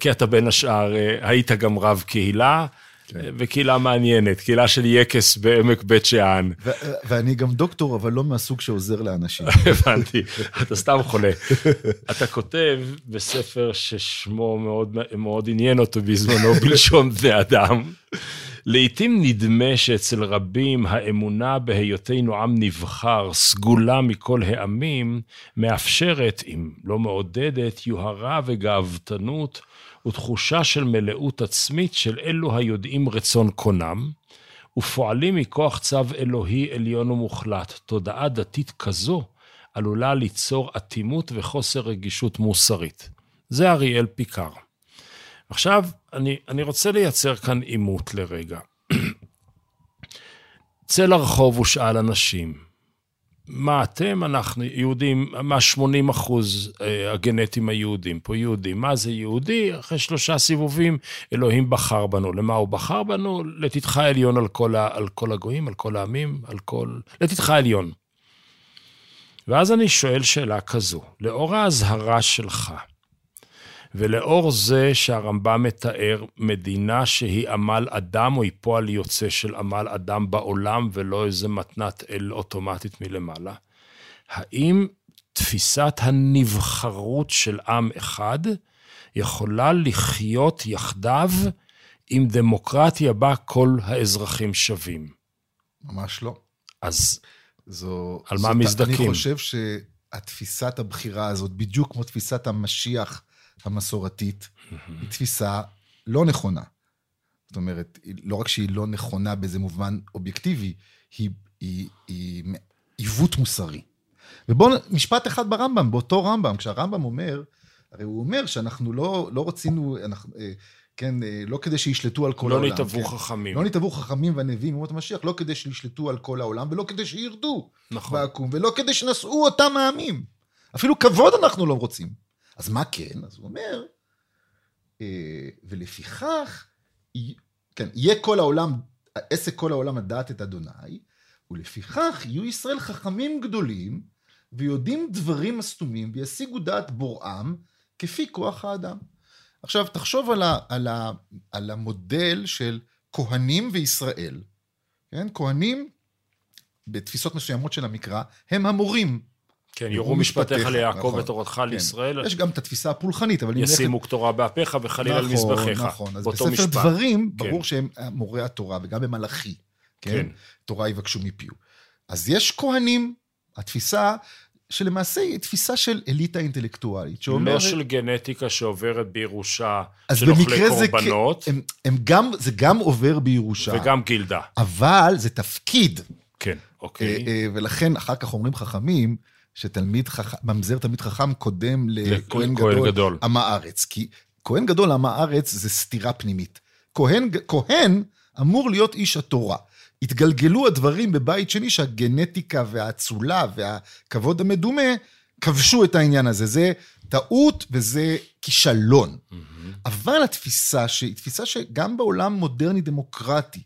כי אתה בין השאר, אה, היית גם רב קהילה. וקהילה מעניינת, קהילה של יקס בעמק בית שאן. ואני גם דוקטור, אבל לא מהסוג שעוזר לאנשים. הבנתי, אתה סתם חולה. אתה כותב בספר ששמו מאוד, מאוד עניין אותו בזמנו, בלשון בני אדם. לעתים נדמה שאצל רבים האמונה בהיותנו עם נבחר, סגולה מכל העמים, מאפשרת, אם לא מעודדת, יוהרה וגאוותנות ותחושה של מלאות עצמית של אלו היודעים רצון קונם, ופועלים מכוח צו אלוהי עליון ומוחלט. תודעה דתית כזו עלולה ליצור אטימות וחוסר רגישות מוסרית. זה אריאל פיקר. עכשיו, אני, אני רוצה לייצר כאן עימות לרגע. צא לרחוב ושאל אנשים, מה אתם, אנחנו יהודים, מה 80 אחוז אה, הגנטים היהודים פה יהודים. מה זה יהודי? אחרי שלושה סיבובים, אלוהים בחר בנו. למה הוא בחר בנו? לתתך עליון על כל, ה, על כל הגויים, על כל העמים, על כל... לתתך עליון. ואז אני שואל שאלה כזו, לאור האזהרה שלך, ולאור זה שהרמב"ם מתאר מדינה שהיא עמל אדם, או היא פועל יוצא של עמל אדם בעולם, ולא איזה מתנת אל אוטומטית מלמעלה, האם תפיסת הנבחרות של עם אחד יכולה לחיות יחדיו עם דמוקרטיה בה כל האזרחים שווים? ממש לא. אז זו... על מה מזדכים? אני חושב שהתפיסת הבחירה הזאת, בדיוק כמו תפיסת המשיח המסורתית, היא תפיסה לא נכונה. זאת אומרת, לא רק שהיא לא נכונה באיזה מובן אובייקטיבי, היא, היא, היא עיוות מוסרי. ובואו, משפט אחד ברמב"ם, באותו רמב"ם, כשהרמב"ם אומר, הרי הוא אומר שאנחנו לא, לא רצינו, אנחנו, אה, כן, אה, לא כדי שישלטו על כל לא העולם. לא נתעבו כן. חכמים. לא נתעבו חכמים והנביאים אומות המשיח, לא כדי שישלטו על כל העולם, ולא כדי שירדו נכון. בעקום, ולא כדי שנשאו אותם העמים. אפילו כבוד אנחנו לא רוצים. אז מה כן? אז הוא אומר, אה, ולפיכך, כן, יהיה כל העולם, עסק כל העולם לדעת את אדוני, ולפיכך יהיו ישראל חכמים גדולים, ויודעים דברים מסתומים, וישיגו דעת בוראם, כפי כוח האדם. עכשיו, תחשוב על, ה, על, ה, על המודל של כהנים וישראל. כן? כהנים, בתפיסות מסוימות של המקרא, הם המורים. כן, יורו משפטיך ליעקב נכון, ותורתך כן. לישראל. יש גם את התפיסה הפולחנית, אבל... אם ישימו קטורה באפיך וחליל על נכון, מזבחיך. נכון, אז באותו בספר משפט. דברים, כן. ברור שהם מורי התורה, וגם במלאכי, כן? כן. תורה יבקשו מפיו. אז יש כהנים, התפיסה שלמעשה היא תפיסה של אליטה אינטלקטואלית, שאומרת... לא של גנטיקה שעוברת בירושה אז של אוכלי במקרה זה, קורבנות, הם, הם גם, זה גם עובר בירושה, וגם גילדה. אבל זה תפקיד. כן, אה, אוקיי. אה, ולכן אחר כך אומרים חכמים, שתלמיד חכם, ממזר תלמיד חכם קודם לכהן גדול, גדול. עם הארץ. כי כהן גדול עם הארץ זה סתירה פנימית. כהן, כהן אמור להיות איש התורה. התגלגלו הדברים בבית שני שהגנטיקה והאצולה והכבוד המדומה כבשו את העניין הזה. זה טעות וזה כישלון. אבל התפיסה, שהיא תפיסה שגם בעולם מודרני דמוקרטי,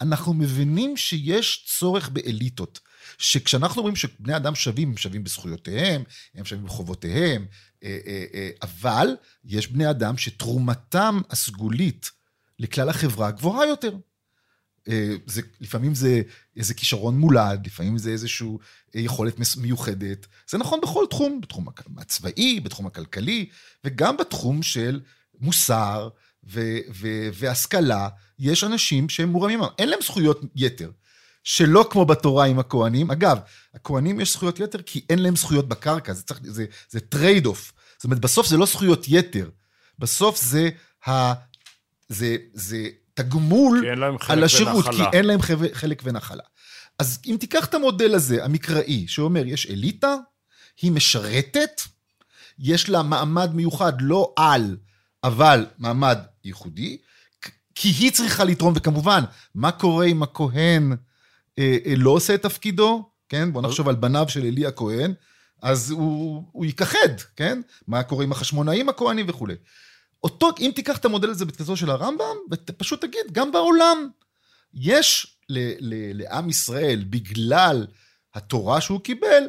אנחנו מבינים שיש צורך באליטות. שכשאנחנו אומרים שבני אדם שווים, הם שווים בזכויותיהם, הם שווים בחובותיהם, אה, אה, אה, אבל יש בני אדם שתרומתם הסגולית לכלל החברה גבוהה יותר. זה, לפעמים זה איזה כישרון מולד, לפעמים זה איזושהי יכולת מיוחדת. זה נכון בכל תחום, בתחום הצבאי, בתחום הכלכלי, וגם בתחום של מוסר ו- ו- והשכלה. יש אנשים שהם מורמים, אין להם זכויות יתר. שלא כמו בתורה עם הכוהנים. אגב, הכוהנים יש זכויות יתר כי אין להם זכויות בקרקע, זה, צריך, זה, זה trade-off. זאת אומרת, בסוף זה לא זכויות יתר, בסוף זה, ה, זה, זה תגמול על השירות, ונחלה. כי אין להם חלק ונחלה. אז אם תיקח את המודל הזה, המקראי, שאומר, יש אליטה, היא משרתת, יש לה מעמד מיוחד, לא על, אבל מעמד ייחודי, כי היא צריכה לתרום, וכמובן, מה קורה אם הכהן לא עושה את תפקידו, כן? בוא נחשוב על בניו של עלי הכהן, אז הוא, הוא ייכחד, כן? מה קורה עם החשמונאים הכהנים וכולי. אותו, אם תיקח את המודל הזה בתפיסתו של הרמב"ם, ופשוט תגיד, גם בעולם יש ל, ל, לעם ישראל, בגלל התורה שהוא קיבל,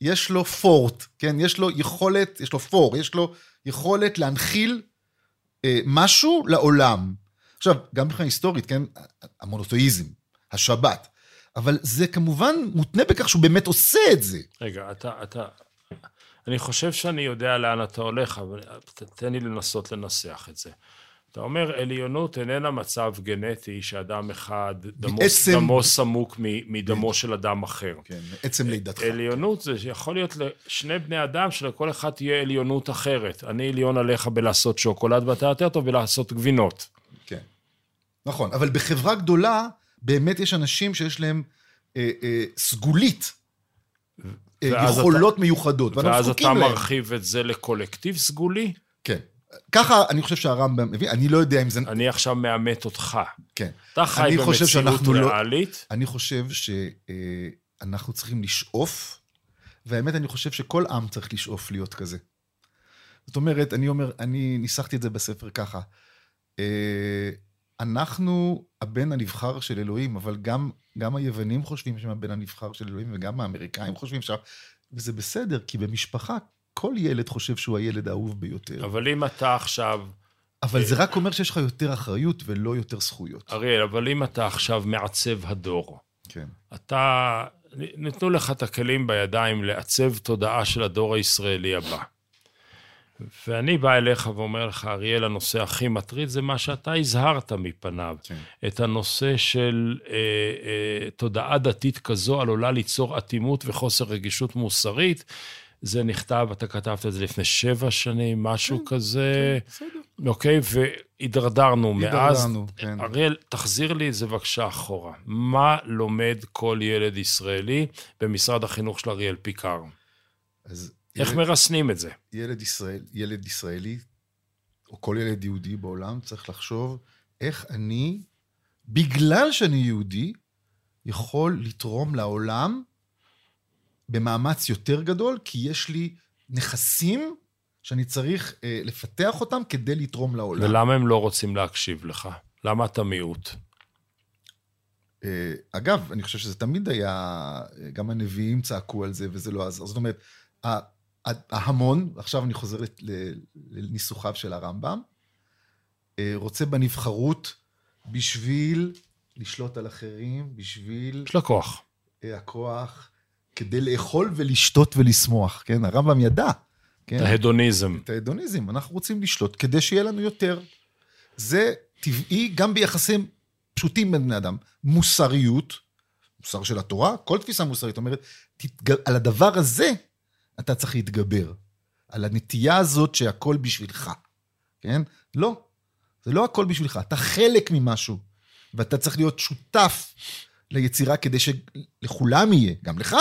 יש לו פורט, כן? יש לו יכולת, יש לו פור, יש לו יכולת להנחיל אה, משהו לעולם. עכשיו, גם מבחינה היסטורית, כן? המונותואיזם, השבת. אבל זה כמובן מותנה בכך שהוא באמת עושה את זה. רגע, אתה, אתה... אני חושב שאני יודע לאן אתה הולך, אבל תן לי לנסות לנסח את זה. אתה אומר, עליונות איננה מצב גנטי שאדם אחד, דמו, בעצם- דמו סמוק מ- מדמו של אדם אחר. כן, עצם לידתך. עליונות זה יכול להיות לשני בני אדם שלכל אחד תהיה עליונות אחרת. אני עליון עליך בלעשות שוקולד ואתה יותר טוב בלעשות גבינות. כן. נכון, אבל בחברה גדולה, באמת יש אנשים שיש להם אה, אה, סגולית, אה, יכולות מיוחדות, ואנחנו ואז אתה להם. מרחיב את זה לקולקטיב סגולי? כן. ככה אני חושב שהרמב"ם מבין, אני לא יודע אם זה... אני עכשיו מאמת אותך. כן. אתה חי במציאות שאנחנו לא- ריאלית. אני חושב שאנחנו צריכים לשאוף, והאמת, אני חושב שכל עם צריך לשאוף להיות כזה. זאת אומרת, אני אומר, אני ניסחתי את זה בספר ככה. אה, אנחנו הבן הנבחר של אלוהים, אבל גם, גם היוונים חושבים שהם הבן הנבחר של אלוהים, וגם האמריקאים חושבים ש... וזה בסדר, כי במשפחה כל ילד חושב שהוא הילד האהוב ביותר. אבל אם אתה עכשיו, אבל זה רק אומר שיש לך יותר אחריות ולא יותר זכויות. אריאל, אבל אם אתה עכשיו מעצב הדור, כן. אתה, ניתנו לך את הכלים בידיים לעצב תודעה של הדור הישראלי הבא. ואני בא אליך ואומר לך, אריאל, הנושא הכי מטריד זה מה שאתה הזהרת מפניו. כן. את הנושא של אה, אה, תודעה דתית כזו עלולה ליצור אטימות וחוסר רגישות מוסרית. זה נכתב, אתה כתבת את זה לפני שבע שנים, משהו כן, כזה, בסדר. אוקיי? והידרדרנו מאז. הידרדרנו, כן. אריאל, תחזיר לי את זה בבקשה אחורה. מה לומד כל ילד ישראלי במשרד החינוך של אריאל פיקר? אז איך ילד- מרסנים את זה? ילד, ישראל, ילד ישראלי, או כל ילד יהודי בעולם, צריך לחשוב איך אני, בגלל שאני יהודי, יכול לתרום לעולם במאמץ יותר גדול, כי יש לי נכסים שאני צריך אה, לפתח אותם כדי לתרום לעולם. ולמה הם לא רוצים להקשיב לך? למה אתה מיעוט? אה, אגב, אני חושב שזה תמיד היה, אה, גם הנביאים צעקו על זה וזה לא עזר. זאת אומרת, ההמון, עכשיו אני חוזר לניסוחיו של הרמב"ם, אה, רוצה בנבחרות בשביל לשלוט על אחרים, בשביל יש לה כוח. אה, הכוח, כדי לאכול ולשתות ולשמוח, כן? הרמב"ם ידע, כן? ההדוניזם. את ההדוניזם. אנחנו רוצים לשלוט כדי שיהיה לנו יותר. זה טבעי גם ביחסים פשוטים בין בני אדם. מוסריות, מוסר של התורה, כל תפיסה מוסרית אומרת, תתג... על הדבר הזה אתה צריך להתגבר. על הנטייה הזאת שהכל בשבילך, כן? לא, זה לא הכל בשבילך, אתה חלק ממשהו, ואתה צריך להיות שותף ליצירה כדי שלכולם יהיה, גם לך,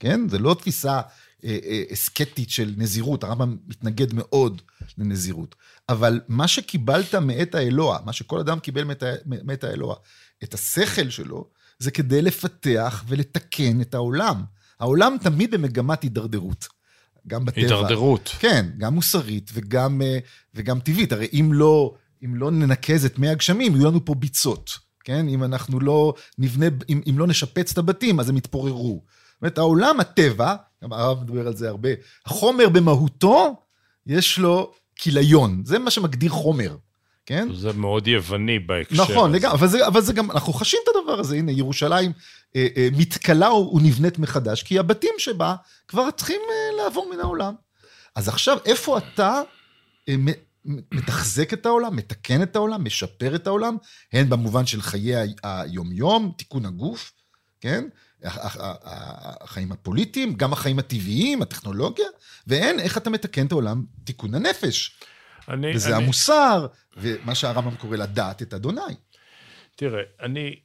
כן? זה לא תפיסה אה, אה, אסקטית של נזירות, הרמב"ם מתנגד מאוד לנזירות. אבל מה שקיבלת מאת האלוה, מה שכל אדם קיבל מאת מאת האלוה, את השכל שלו, זה כדי לפתח ולתקן את העולם. העולם תמיד במגמת הידרדרות. גם בטבע. הידרדרות. כן, גם מוסרית וגם, אה, וגם טבעית. הרי אם לא, אם לא ננקז את מי הגשמים, יהיו לנו פה ביצות. כן? אם אנחנו לא נבנה, אם, אם לא נשפץ את הבתים, אז הם יתפוררו. זאת אומרת, העולם, הטבע, גם הרב מדבר על זה הרבה, החומר במהותו, יש לו כיליון. זה מה שמגדיר חומר, כן? זה מאוד יווני בהקשר נכון, הזה. לגמרי, אבל זה, אבל זה גם, אנחנו חשים את הדבר הזה, הנה, ירושלים אה, אה, מתכלה ונבנית מחדש, כי הבתים שבה כבר צריכים אה, לעבור מן העולם. אז עכשיו, איפה אתה אה, מתחזק את העולם, מתקן את העולם, משפר את העולם, הן במובן של חיי היומיום, תיקון הגוף, כן? החיים הפוליטיים, גם החיים הטבעיים, הטכנולוגיה, והן איך אתה מתקן את העולם, תיקון הנפש. אני, וזה אני, המוסר, ומה שהרמב"ם קורא לדעת את אדוני. תראה, אני...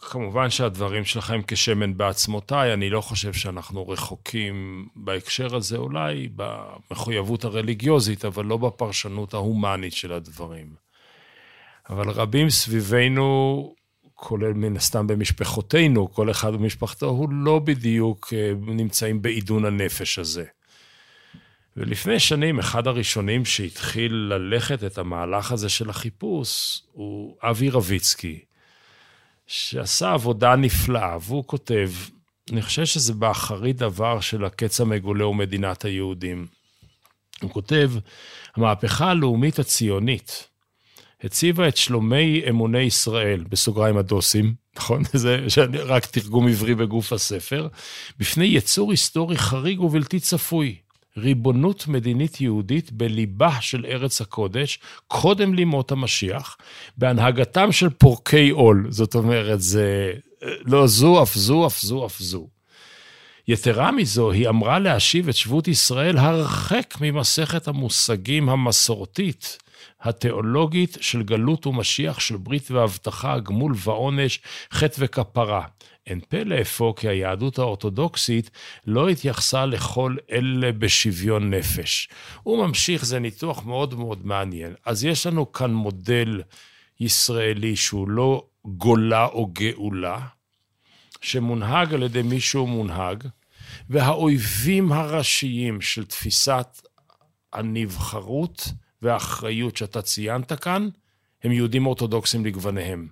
כמובן שהדברים שלכם כשמן בעצמותיי, אני לא חושב שאנחנו רחוקים בהקשר הזה, אולי במחויבות הרליגיוזית, אבל לא בפרשנות ההומנית של הדברים. אבל רבים סביבנו, כולל מן הסתם במשפחותינו, כל אחד במשפחתו, הוא לא בדיוק אה, נמצאים בעידון הנפש הזה. ולפני שנים, אחד הראשונים שהתחיל ללכת את המהלך הזה של החיפוש הוא אבי רביצקי, שעשה עבודה נפלאה, והוא כותב, אני חושב שזה באחרית דבר של הקץ המגולה ומדינת היהודים. הוא כותב, המהפכה הלאומית הציונית הציבה את שלומי אמוני ישראל, בסוגריים הדוסים, נכון? זה רק תרגום עברי בגוף הספר, בפני יצור היסטורי חריג ובלתי צפוי. ריבונות מדינית יהודית בליבה של ארץ הקודש, קודם לימות המשיח, בהנהגתם של פורקי עול. זאת אומרת, זה לא זו, אף זו, אף זו, אף זו. יתרה מזו, היא אמרה להשיב את שבות ישראל הרחק ממסכת המושגים המסורתית, התיאולוגית של גלות ומשיח, של ברית והבטחה, גמול ועונש, חטא וכפרה. אין פלא אפוא כי היהדות האורתודוקסית לא התייחסה לכל אלה בשוויון נפש. הוא ממשיך, זה ניתוח מאוד מאוד מעניין. אז יש לנו כאן מודל ישראלי שהוא לא גולה או גאולה, שמונהג על ידי מישהו מונהג, והאויבים הראשיים של תפיסת הנבחרות והאחריות שאתה ציינת כאן, הם יהודים אורתודוקסים לגווניהם.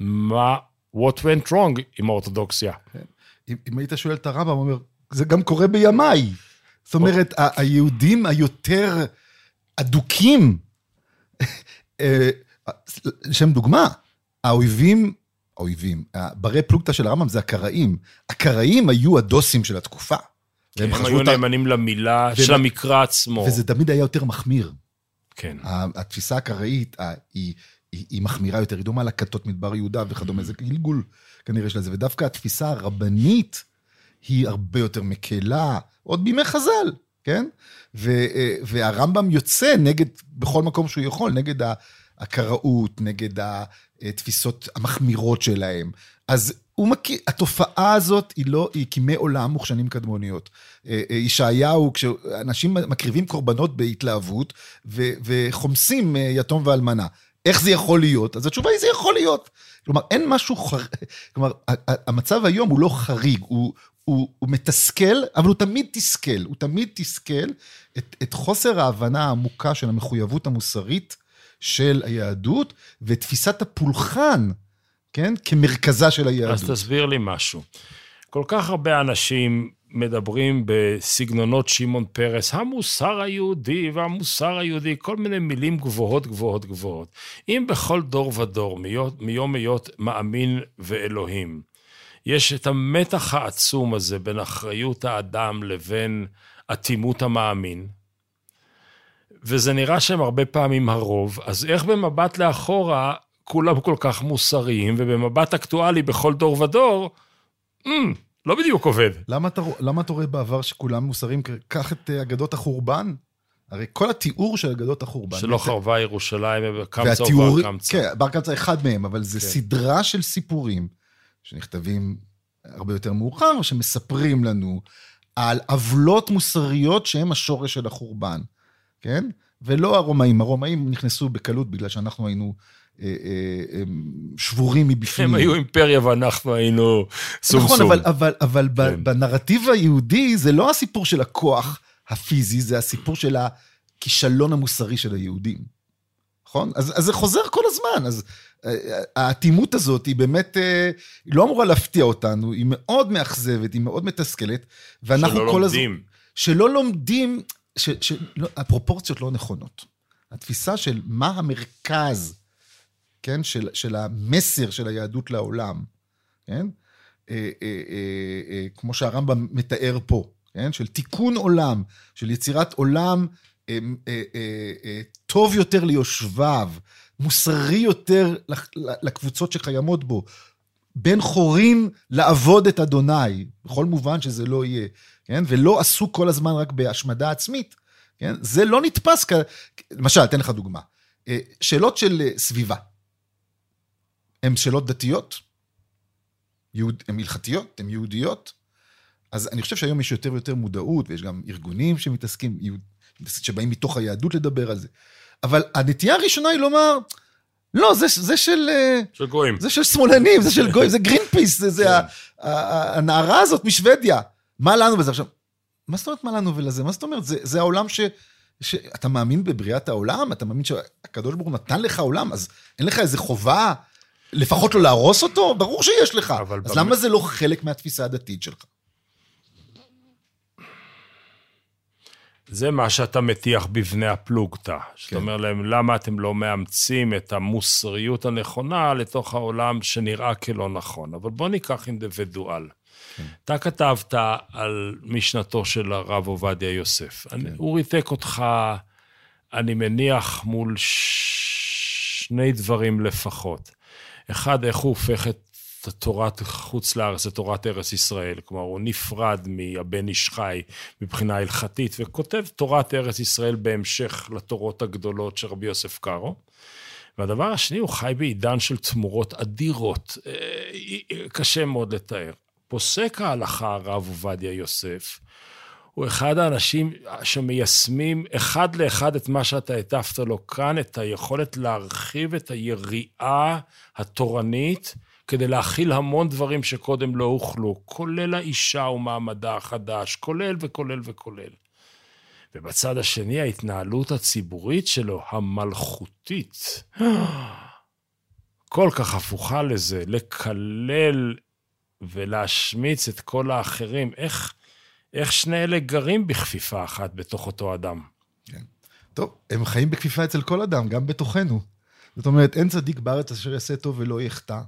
מה, what went wrong עם האורתודוקסיה? כן. אם, אם היית שואל את הרמב"ם, הוא אומר, זה גם קורה בימיי. זאת אומרת, היהודים היותר אדוקים, אה, לשם דוגמה, האויבים, האויבים, ברי פלוגתא של הרמב"ם זה הקראים. הקראים היו הדוסים של התקופה. הם היו נאמנים למילה של המקרא עצמו. וזה תמיד היה יותר מחמיר. כן. התפיסה הקראית היא, היא, היא מחמירה יותר, היא דומה לכתות מדבר יהודה וכדומה, זה גלגול כנראה של זה, ודווקא התפיסה הרבנית היא הרבה יותר מקלה, עוד בימי חז"ל, כן? ו, והרמב"ם יוצא נגד, בכל מקום שהוא יכול, נגד הקראות, נגד התפיסות המחמירות שלהם. אז הוא מכיר, התופעה הזאת היא לא, היא כימי עולם מוכשנים קדמוניות. אה, אה, ישעיהו, כשאנשים מקריבים קורבנות בהתלהבות ו, וחומסים אה, יתום ואלמנה. איך זה יכול להיות? אז התשובה היא, זה יכול להיות. כלומר, אין משהו חריג, כלומר, המצב היום הוא לא חריג, הוא, הוא, הוא מתסכל, אבל הוא תמיד תסכל, הוא תמיד תסכל את, את חוסר ההבנה העמוקה של המחויבות המוסרית של היהדות, ותפיסת הפולחן כן? כמרכזה של היהדות. אז תסביר לי משהו. כל כך הרבה אנשים מדברים בסגנונות שמעון פרס, המוסר היהודי והמוסר היהודי, כל מיני מילים גבוהות, גבוהות, גבוהות. אם בכל דור ודור, מיום היות מאמין ואלוהים, יש את המתח העצום הזה בין אחריות האדם לבין אטימות המאמין, וזה נראה שהם הרבה פעמים הרוב, אז איך במבט לאחורה כולם כל כך מוסריים, ובמבט אקטואלי בכל דור ודור, mm, לא בדיוק עובד. למה אתה, למה אתה רואה בעבר שכולם מוסריים? קח את אה, אגדות החורבן. הרי כל התיאור של אגדות החורבן... שלא חרבה ירושלים וקמצא ובר קמצא. כן, בר קמצא אחד מהם, אבל זה כן. סדרה של סיפורים שנכתבים הרבה יותר מאוחר, שמספרים לנו על עוולות מוסריות שהן השורש של החורבן, כן? ולא הרומאים. הרומאים נכנסו בקלות בגלל שאנחנו היינו שבורים מבפנים. הם היו אימפריה ואנחנו היינו סומסום. נכון, אבל, אבל, אבל כן. בנרטיב היהודי זה לא הסיפור של הכוח הפיזי, זה הסיפור של הכישלון המוסרי של היהודים. נכון? אז, אז זה חוזר כל הזמן. אז אה, האטימות הזאת היא באמת, היא לא אמורה להפתיע אותנו, היא מאוד מאכזבת, היא מאוד מתסכלת, ואנחנו כל לומדים. הזמן... שלא לומדים. שלא לומדים, שהפרופורציות לא נכונות. התפיסה של מה המרכז כן? של, של המסר של היהדות לעולם, כן? אה, אה, אה, כמו שהרמב"ם מתאר פה, כן? של תיקון עולם, של יצירת עולם טוב יותר ליושביו, מוסרי יותר לקבוצות שקיימות בו, בן חורין לעבוד את אדוני, בכל מובן שזה לא יהיה, כן? ולא עסוק כל הזמן רק בהשמדה עצמית, כן? זה לא נתפס כ... למשל, אתן לך דוגמה. שאלות של סביבה. הן שאלות דתיות, יהוד, הן הלכתיות, הן יהודיות. אז אני חושב שהיום יש יותר ויותר מודעות, ויש גם ארגונים שמתעסקים, שבאים מתוך היהדות לדבר על זה. אבל הנטייה הראשונה היא לומר, לא, זה, זה של... אה, של גויים. זה של שמאלנים, זה של גויים, זה גרין פיס, זה, זה כן. הנערה הזאת משוודיה. מה לנו בזה? עכשיו, מה זאת אומרת מה לנו ולזה? מה זאת אומרת? זה, זה העולם ש... שאתה מאמין בבריאת העולם? אתה מאמין שהקדוש ברוך הוא נתן לך עולם? אז אין לך איזה חובה לפחות לא להרוס אותו? ברור שיש לך. אז באמת... למה זה לא חלק מהתפיסה הדתית שלך? זה מה שאתה מטיח בבני הפלוגתא. כן. שאתה אומר להם, למה אתם לא מאמצים את המוסריות הנכונה לתוך העולם שנראה כלא נכון? אבל בוא ניקח אינדיבידואל. כן. אתה כתבת על משנתו של הרב עובדיה יוסף. כן. אני, הוא ריתק אותך, אני מניח, מול שני דברים לפחות. אחד, איך הוא הופך את תורת חוץ לארץ לתורת ארץ ישראל. כלומר, הוא נפרד מהבן איש חי מבחינה הלכתית, וכותב תורת ארץ ישראל בהמשך לתורות הגדולות של רבי יוסף קארו. והדבר השני, הוא חי בעידן של תמורות אדירות. אה, קשה מאוד לתאר. פוסק ההלכה, הרב עובדיה יוסף, הוא אחד האנשים שמיישמים אחד לאחד את מה שאתה הטפת לו כאן, את היכולת להרחיב את היריעה התורנית כדי להכיל המון דברים שקודם לא הוכלו, כולל האישה ומעמדה החדש, כולל וכולל וכולל. ובצד השני, ההתנהלות הציבורית שלו, המלכותית, כל כך הפוכה לזה, לקלל ולהשמיץ את כל האחרים. איך, איך שני אלה גרים בכפיפה אחת בתוך אותו אדם? כן. טוב, הם חיים בכפיפה אצל כל אדם, גם בתוכנו. זאת אומרת, אין צדיק בארץ אשר יעשה טוב ולא יחטא.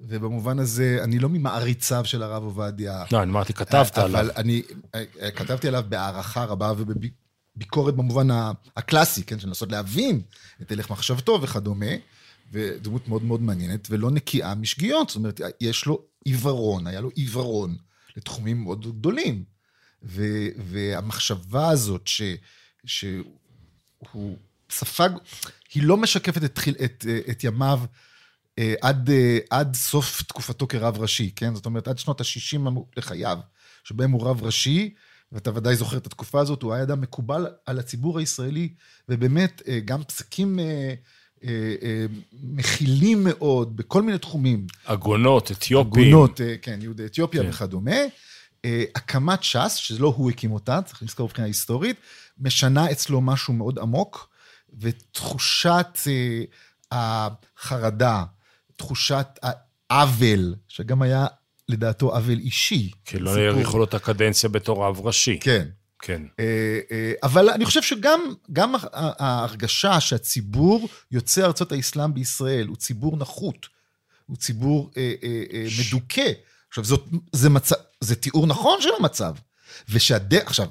ובמובן הזה, אני לא ממעריציו של הרב עובדיה. לא, אני אמרתי, כתבת אבל עליו. אבל אני אה, כתבתי עליו בהערכה רבה ובביקורת במובן הקלאסי, כן, של לנסות להבין את הלך מחשבתו וכדומה, ודמות מאוד מאוד מעניינת, ולא נקייה משגיאות. זאת אומרת, יש לו עיוורון, היה לו עיוורון לתחומים מאוד גדולים. ו, והמחשבה הזאת ש, שהוא ספג, היא לא משקפת את, את, את ימיו אה, עד, אה, עד סוף תקופתו כרב ראשי, כן? זאת אומרת, עד שנות ה-60 לחייו, שבהם הוא רב ראשי, ואתה ודאי זוכר את התקופה הזאת, הוא היה אדם מקובל על הציבור הישראלי, ובאמת, אה, גם פסקים מכילים מאוד בכל מיני תחומים. עגונות, אתיופים. עגונות, כן, יהודי אתיופיה כן. וכדומה. הקמת ש"ס, שלא הוא הקים אותה, צריך לזכור מבחינה היסטורית, משנה אצלו משהו מאוד עמוק, ותחושת החרדה, תחושת העוול, שגם היה לדעתו עוול אישי. כי לא האריכו לו את הקדנציה בתור רב ראשי. כן. כן. אה, אה, אבל אני חושב שגם ההרגשה שהציבור יוצא ארצות האסלאם בישראל הוא ציבור נחות, הוא ציבור אה, מדוכא. עכשיו, זאת, זה, מצב, זה תיאור נכון של המצב. ושהדרך, עכשיו,